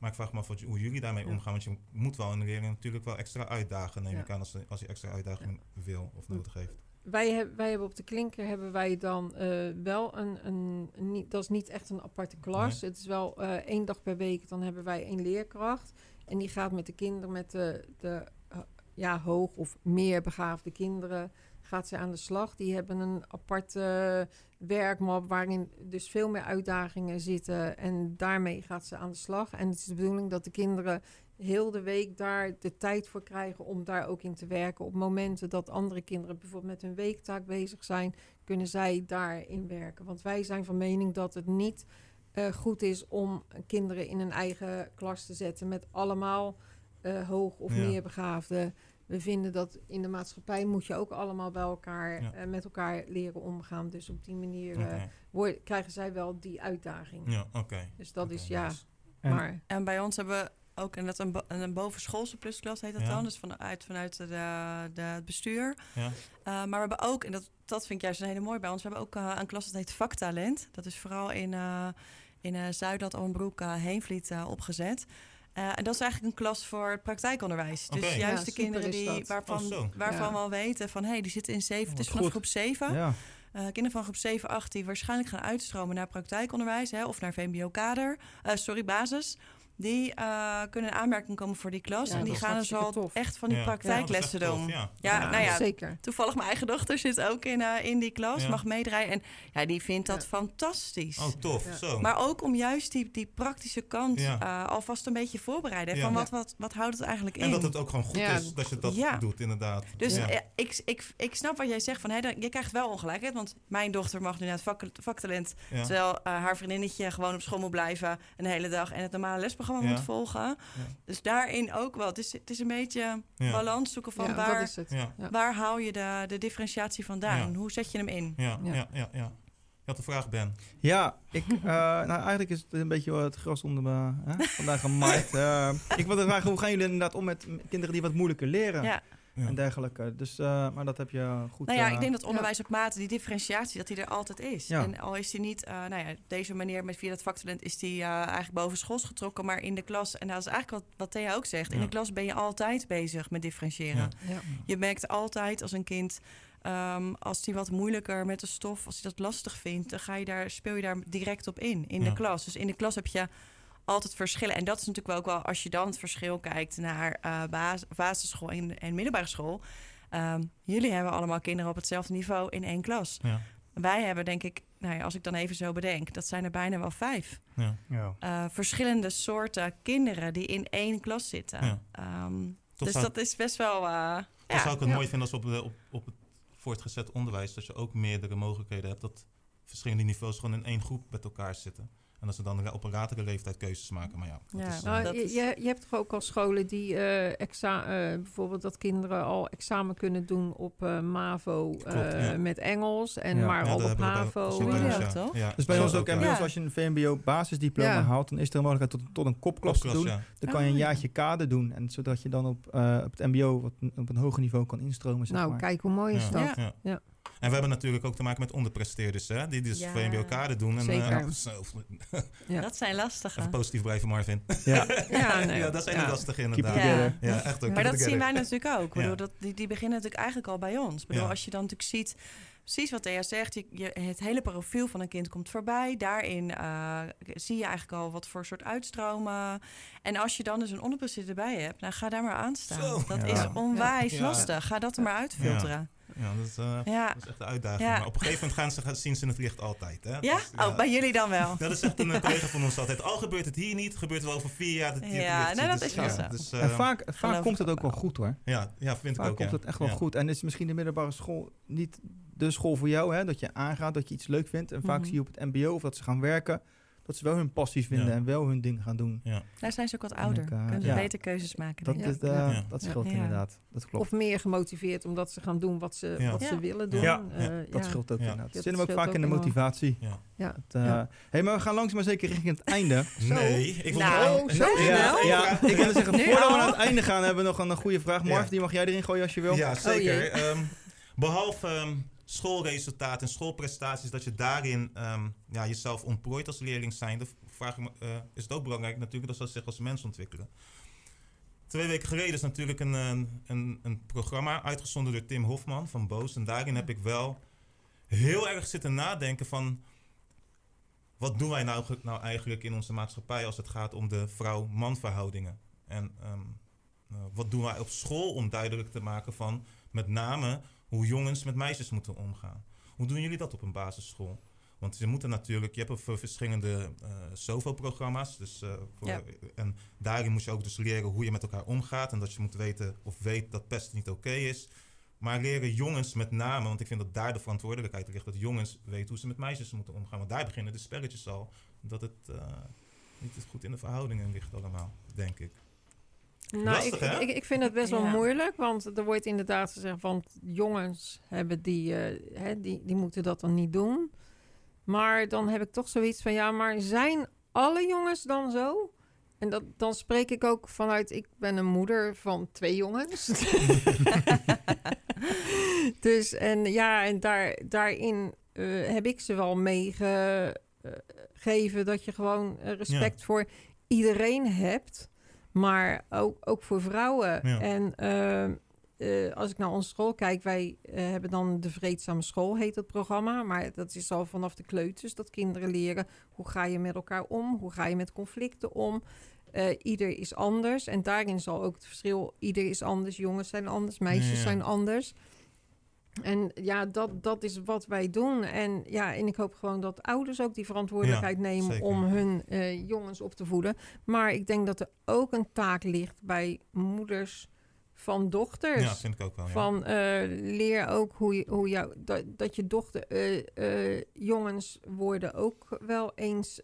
Maar ik vraag me af wat, hoe jullie daarmee Ja. omgaan. Want je moet wel een leerling natuurlijk wel extra uitdagen, neem Ja. ik aan. Als, hij- als hij extra uitdaging wil of nodig heeft. Wij, heb, wij hebben op de klinker hebben wij dan eh, wel een, een, een niet, dat is niet echt een aparte klas. Het is wel eh, één dag per week, dan hebben wij één leerkracht. En die gaat met de kinderen, met de, de eh, ja, hoog of meer begaafde kinderen, gaat ze aan de slag. Die hebben een aparte werkmap waarin dus veel meer uitdagingen zitten. En daarmee gaat ze aan de slag. En het is de bedoeling dat de kinderen heel de week daar de tijd voor krijgen om daar ook in te werken. Op momenten dat andere kinderen bijvoorbeeld met hun weektaak bezig zijn, kunnen zij daarin werken. Want wij zijn van mening dat het niet eh, goed is om kinderen in een eigen klas te zetten met allemaal eh, hoog of Ja. meer begaafden. We vinden dat in de maatschappij moet je ook allemaal bij elkaar Ja. eh, met elkaar leren omgaan. Dus op die manier eh, word- krijgen zij wel die uitdaging. Ja, oké. Dus dat is ja. nice. Maar En bij ons hebben we ook en dat een, bo- een bovenschoolse plusklas heet dat Ja. dan. Dus vanuit, vanuit de, de, het bestuur. Ja. Eh, maar we hebben ook, en dat, dat vind ik juist een hele mooi bij ons, we hebben ook een klas dat heet Vaktalent. Dat is vooral in, eh in eh Zuidland, Oombrhoek, eh, Heenvliet opgezet. Eh, en dat is eigenlijk een klas voor het praktijkonderwijs. Dus Ja, juist de kinderen is die, dat. waarvan, Oh, waarvan Ja. we al weten van... hé, hey, die zitten in zeven. Oh, het is wat vanaf goed. groep 7. Ja. Eh, kinderen van groep 7, 8 die waarschijnlijk gaan uitstromen naar praktijkonderwijs hè, of naar VMBO-kader, eh, sorry, basis. Die eh, kunnen in aanmerking komen voor die klas. Ja, en die gaan dus al tof. echt van die Ja. praktijklessen Ja, doen. tof, Ja, ja. nou ja, Zeker. toevallig mijn eigen dochter zit ook in, eh, in die klas, Ja. mag meedraaien. En ja, die vindt dat Ja. fantastisch. Oh, tof. Ja. Zo. Maar ook om juist die, die praktische kant Ja. eh, alvast een beetje voorbereiden. Ja. Van wat, wat, wat houdt het eigenlijk in? en dat het ook gewoon goed Ja. is dat je dat Ja. doet, inderdaad. Dus ja. ik, ik, ik snap wat jij zegt van, hé, dan- je krijgt wel ongelijkheid. Want mijn dochter mag nu naar het vak, vaktalent... Ja. terwijl haar vriendinnetje gewoon op school moet blijven... een hele dag en het normale lesprogramma Ja. moet volgen. Dus daarin ook wel. Het is, het is een beetje Ja. balans zoeken van Ja, waar, dat is het. Ja. Ja. waar hou je de, de differentiatie vandaan? Ja. Hoe zet je hem in? Ja, ja, Ja. ja, ja, Je had een vraag, Ben. Ja, ik, eh, nou eigenlijk is het een beetje het gras onder me hè, vandaag gemaaid. Eh, ik wilde vragen, hoe gaan jullie inderdaad om met kinderen die wat moeilijker leren Ja. Ja. en dergelijke? Dus, eh, maar dat heb je goed... Nou ja, eh, ik denk dat onderwijs op maat, die differentiatie, dat die er altijd is. Ja. En al is die niet, eh, nou ja, op deze manier met via dat vaktalent is die eh, eigenlijk boven schools getrokken, maar in de klas, en dat is eigenlijk wat, wat Thea ook zegt, in de klas ben je altijd bezig met differentiëren. Ja. Ja. Je merkt altijd als een kind, ehm, als die wat moeilijker met de stof, als hij dat lastig vindt, dan ga je daar, speel je daar direct op in, in Ja. de klas. Dus in de klas heb je altijd verschillen. En dat is natuurlijk wel ook wel, als je dan het verschil kijkt naar eh, bas- basisschool en, en middelbare school. Ehm, jullie hebben allemaal kinderen op hetzelfde niveau in één klas. Ja. Wij hebben denk ik, nou ja, als ik dan even zo bedenk, dat zijn er bijna wel vijf. Ja. ja. Eh, verschillende soorten kinderen die in één klas zitten. Ja. Ehm, dus zou, dat is best wel. eh, toch ja. zou ik het Ja. mooi vinden als op, de, op, op het voortgezet onderwijs... dat je ook meerdere mogelijkheden hebt... dat verschillende niveaus gewoon in één groep met elkaar zitten. En dat ze dan op een latere leeftijd keuzes maken. Maar ja, dat Ja. is, eh, Nou, Dat je, is- je, je hebt toch ook al scholen die eh, exa eh, bijvoorbeeld dat kinderen al examen kunnen doen op eh, MAVO eh, Klopt, ja. met Engels en Ja. maar ja, al op bij- HAVO. bij ons, ook, Dus bij ons ook ja. inmiddels, Ja. als je een VMBO basisdiploma Ja. haalt, dan is er een mogelijkheid tot, tot een kopklas te doen. ja. Dan kan je een Oh, ja. jaartje kader doen. En zodat je dan op, eh, op het mbo wat, op een hoger niveau kan instromen. Zeg Nou, maar. kijk hoe mooi is Ja. dat. Ja. En we hebben natuurlijk ook te maken met onderpresteerders, hè? Die dus Ja. VMBO-kader doen. En, Zeker. eh, zo, Ja. Dat zijn lastige. even positief blijven, Marvin. Ja. Ja, nee. ja, dat zijn Ja. lastige it inderdaad. Ja. echt ook. Maar dat zien wij natuurlijk ook. Bedoel, Ja. dat, die, die beginnen natuurlijk eigenlijk al bij ons. Ik bedoel, Ja. als je dan natuurlijk ziet, precies wat Thea zegt, je, je, het hele profiel van een kind komt voorbij. Daarin eh, zie je eigenlijk al wat voor soort uitstromen. En als je dan dus een onderprestatie erbij hebt, nou ga daar maar aan staan. Zo. Dat Ja. is onwijs Ja. lastig. Ga dat er maar uitfilteren. Ja, dat is, eh, Ja. dat is echt de uitdaging. Ja. Maar op een gegeven moment gaan ze, gaan- zien ze het licht altijd. Hè? Ja? Dus, Oh, bij jullie dan wel. Dat is echt een collega van ons altijd. Al gebeurt het hier niet, gebeurt het wel over vier jaar. Dat Ja, licht nou, dat Dus, is wel ja, zo. Dus, eh, En vaak, vaak geloof komt het ook wel wel. goed hoor. ja, ja, vind ik Vaak ook. komt ja. het echt wel Ja. goed. En is misschien de middelbare school niet de school voor jou, hè? Dat je aangaat, dat je iets leuk vindt. En vaak Mhm. zie je op het mbo of dat ze gaan werken, dat ze wel hun passie vinden Ja. en wel hun ding gaan doen. Daar zijn ze ook wat ouder. Kunnen ze ja. beter keuzes maken. Dat, Ja. is, eh, Ja. dat Ja. scheelt Ja. inderdaad. Dat klopt. Of meer gemotiveerd omdat ze gaan doen wat ze, Ja. wat ze Ja. willen doen. Ja, Eh, dat ja. scheelt ook Ja. inderdaad. Dat Zit hem ook vaak ook in de motivatie. Ja. Ja. Eh, Ja. hey, maar we gaan langzaam maar zeker richting het einde. Nee, ik wil Nou, zo snel? ja, Ja, ik wil zeggen, voordat we naar het einde gaan, hebben we nog een, goede vraag. Marv, Ja. die mag jij erin gooien als je wil. Ja, zeker. jee. Ehm, behalve ehm, schoolresultaten en schoolprestaties, dat je daarin ehm, ja, jezelf ontplooit als leerling zijnde, vraag eh, is het ook belangrijk natuurlijk dat ze zich als mens ontwikkelen. Twee weken geleden is natuurlijk een, een, een, een programma uitgezonden door Tim Hofman van Boos. En daarin heb ik wel heel erg zitten nadenken van... Wat doen wij nou, nou eigenlijk in onze maatschappij als het gaat om de vrouw-man verhoudingen? En ehm, eh, wat doen wij op school om duidelijk te maken van met name hoe jongens met meisjes moeten omgaan? Hoe doen jullie dat op een basisschool? Want je moet er natuurlijk, je hebt er verschillende eh SOVO-programma's. Dus, eh, voor, Ja. En daarin moet je ook dus leren hoe je met elkaar omgaat. En dat je moet weten of weet dat pest niet oké is. Maar leren jongens met name, want ik vind dat daar de verantwoordelijkheid ligt, dat jongens weten hoe ze met meisjes moeten omgaan. Want daar beginnen de spelletjes al. Dat het eh, niet goed in de verhoudingen ligt allemaal, denk ik. Nou, Lastig, ik, hè? ik, ik vind het best wel Ja. moeilijk, want er wordt inderdaad gezegd van jongens hebben die, eh, hè, die, die moeten dat dan niet doen. Maar dan heb ik toch zoiets van ja, maar zijn alle jongens dan zo? en dat, dan spreek ik ook vanuit, ik ben een moeder van twee jongens. dus en ja, en daar, daarin eh, heb ik ze wel meegegeven dat je gewoon eh, respect voor iedereen hebt, maar ook, ook voor vrouwen. Ja. En eh, eh, als ik naar onze school kijk, wij eh, hebben dan de Vreedzame School, heet het programma. Maar dat is al vanaf de kleuters, dat kinderen leren hoe ga je met elkaar om, hoe ga je met conflicten om. Ieder is anders en daarin zal ook het verschil, ieder is anders, jongens zijn anders, meisjes Ja, ja. zijn anders. En ja, dat, dat is wat wij doen. En ja, en ik hoop gewoon dat ouders ook die verantwoordelijkheid nemen zeker. om hun eh, jongens op te voeden. Maar ik denk dat er ook een taak ligt bij moeders van dochters. Ja, vind ik ook wel. Ja. Van eh, leer ook hoe je, hoe jou, dat, dat je dochter, eh, jongens worden ook wel eens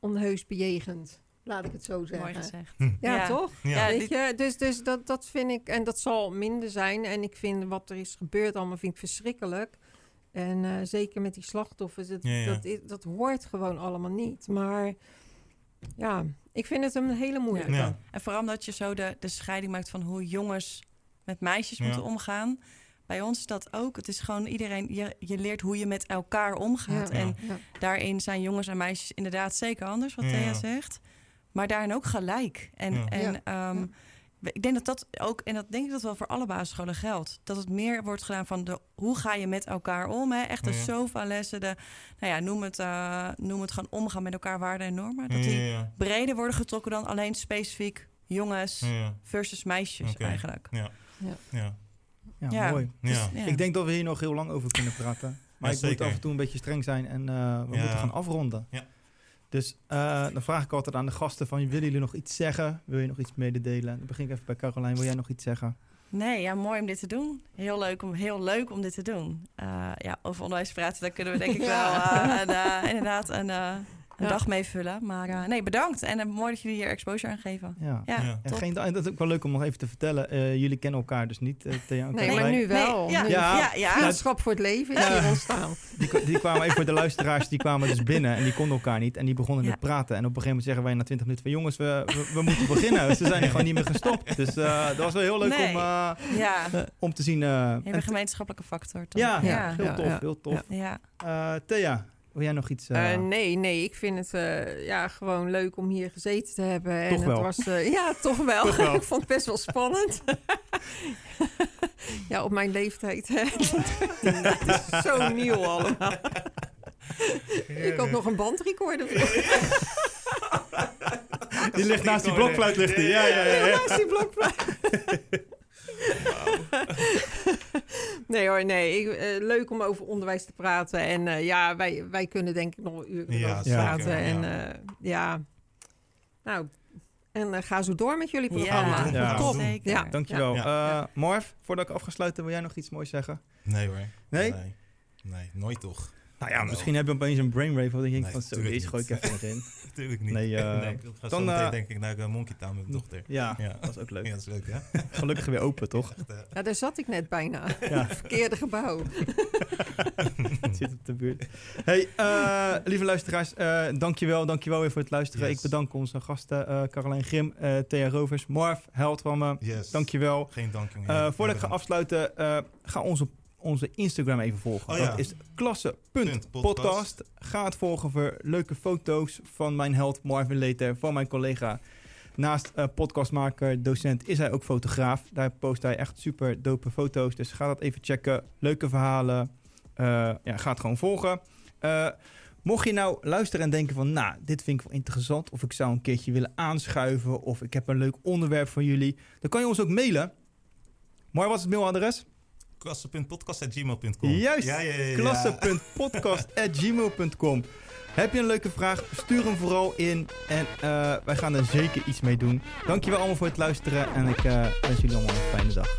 onheus bejegend. Laat ik het zo zeggen. Mooi gezegd. Ja, Ja. toch? Ja. Ja, Weet je, dus, dus dat, dat vind ik, en dat zal minder zijn. En ik vind wat er is gebeurd allemaal vind ik verschrikkelijk. En eh, zeker met die slachtoffers, dat, Ja, ja. Dat, is- dat hoort gewoon allemaal niet. Maar ja, ik vind het een hele moeilijke. Ja. En vooral omdat je zo de, de scheiding maakt van hoe jongens met meisjes Ja. moeten omgaan. Bij ons is dat ook. Het is gewoon iedereen, je, je leert hoe je met elkaar omgaat. Ja. En Ja. daarin zijn jongens en meisjes inderdaad zeker anders, wat Ja. Thea zegt. Maar daarin ook gelijk. En, Ja. en Ja. ehm, ik denk dat dat ook, en dat denk ik dat wel voor alle basisscholen geldt. Dat het meer wordt gedaan van de, hoe ga je met elkaar om. Hè? Echt de Ja. SOFA-lessen, de, nou ja, noem het, eh, noem het gewoon omgaan met elkaar, waarden en normen. Dat Ja, die ja, breder worden getrokken dan alleen specifiek jongens versus meisjes eigenlijk. Ja. Ja. Ja. Ja, Ja. mooi. Ja. Dus, ja. Ik denk dat we hier nog heel lang over kunnen praten. Maar Ja, ik moet af en toe een beetje streng zijn en eh, we Ja. moeten gaan afronden. Ja. Dus eh, dan vraag ik altijd aan de gasten van, willen jullie nog iets zeggen? Wil je nog iets mededelen? Dan begin ik even bij Carolijn. Wil jij nog iets zeggen? Nee, ja, mooi om dit te doen. Heel leuk om, heel leuk om dit te doen. Eh, ja, over onderwijs praten, daar kunnen we denk ik wel een, eh, inderdaad een, een Ja. dag mee vullen. Maar eh, nee, bedankt. En eh, mooi dat jullie hier exposure aan geven. Ja. Ja, Ja. Geen, en dat is ook wel leuk om nog even te vertellen. Eh, jullie kennen elkaar dus niet, Thea en Nee, maar nu wel. Nee, ja, Nu- Ja. ja, ja. Vriendschap voor het leven is hier ontstaan. Die, kwa- die kwamen even voor de luisteraars, die kwamen dus binnen en die konden elkaar niet. En die begonnen Ja. met praten. En op een gegeven moment zeggen wij na 20 minuten van jongens, we, we, we moeten beginnen. Ze zijn er gewoon niet meer gestopt. Dus eh, dat was wel heel leuk Nee. om, ja. om te zien. eh, en Hele gemeenschappelijke factor. Toch? ja, Ja, heel tof, ja. heel tof. ja. Eh, Thea, wil jij nog iets? eh, Eh, nee, nee, ik vind het eh, ja, gewoon leuk om hier gezeten te hebben. Toch en wel. Het was, ja, toch wel. Toch wel. ik vond het best wel spannend. ja, op mijn leeftijd. Het is zo nieuw allemaal. ik had nog een bandrecorder. die ligt naast die blokfluit, ligt die. Ja, ja, ja. ja. Naast die blokfluit. nee hoor, nee. Ik, eh, leuk om over onderwijs te praten. En eh, ja, wij, wij kunnen denk ik nog uren Ja, over praten. ja. En eh, ja, nou, en ga zo door met jullie Ja, programma. Ja. Top. zeker. Ja. Dankjewel. Ja. Eh, Marv, voordat ik afgesluiten, wil jij nog iets moois zeggen? Nee hoor. Nee? Nee, Nee, nooit toch. Nou ja, misschien heb je opeens een brainwave. Wat denk ik Nee, van, zo, tuurlijk deze gooi ik even erin. Natuurlijk niet. Nee, eh, nee, ik ga dan, zo meteen eh, denk ik naar uh, Monkey Town met mijn dochter. Ja, Ja. dat is ook leuk. Ja, dat is leuk, hè? Gelukkig weer open, toch? Echt, eh, Ja, daar zat ik net bijna. Ja. Verkeerde gebouw. Het zit op de buurt. Hey, eh, lieve luisteraars, eh dankjewel, dankjewel weer voor het luisteren. Yes. Ik bedank onze gasten, eh Carolijn Grim, eh Thea Rovers, Marv, held van me. yes. Dankjewel. Geen dank, jongen. Eh voordat ik ga afsluiten, eh, ga onze, onze Instagram even volgen. Oh ja. Dat is klasse.podcast. Ga het volgen voor leuke foto's van mijn held Marvin Leter, van mijn collega. Naast eh, podcastmaker, docent, is hij ook fotograaf. Daar post hij echt super dope foto's. Dus ga dat even checken. Leuke verhalen. Eh, ja, ga het gewoon volgen. Eh, mocht je nou luisteren en denken van... nou, dit vind ik wel interessant... of ik zou een keertje willen aanschuiven... of ik heb een leuk onderwerp voor jullie... dan kan je ons ook mailen. Maar wat is het mailadres? Klasse.podcast.gmail.com Juist. Ja, ja, ja, ja. Klasse.podcast.gmail.com Heb je een leuke vraag? Stuur hem vooral in. En eh, wij gaan er zeker iets mee doen. Dankjewel allemaal voor het luisteren. En ik eh, wens jullie allemaal een fijne dag.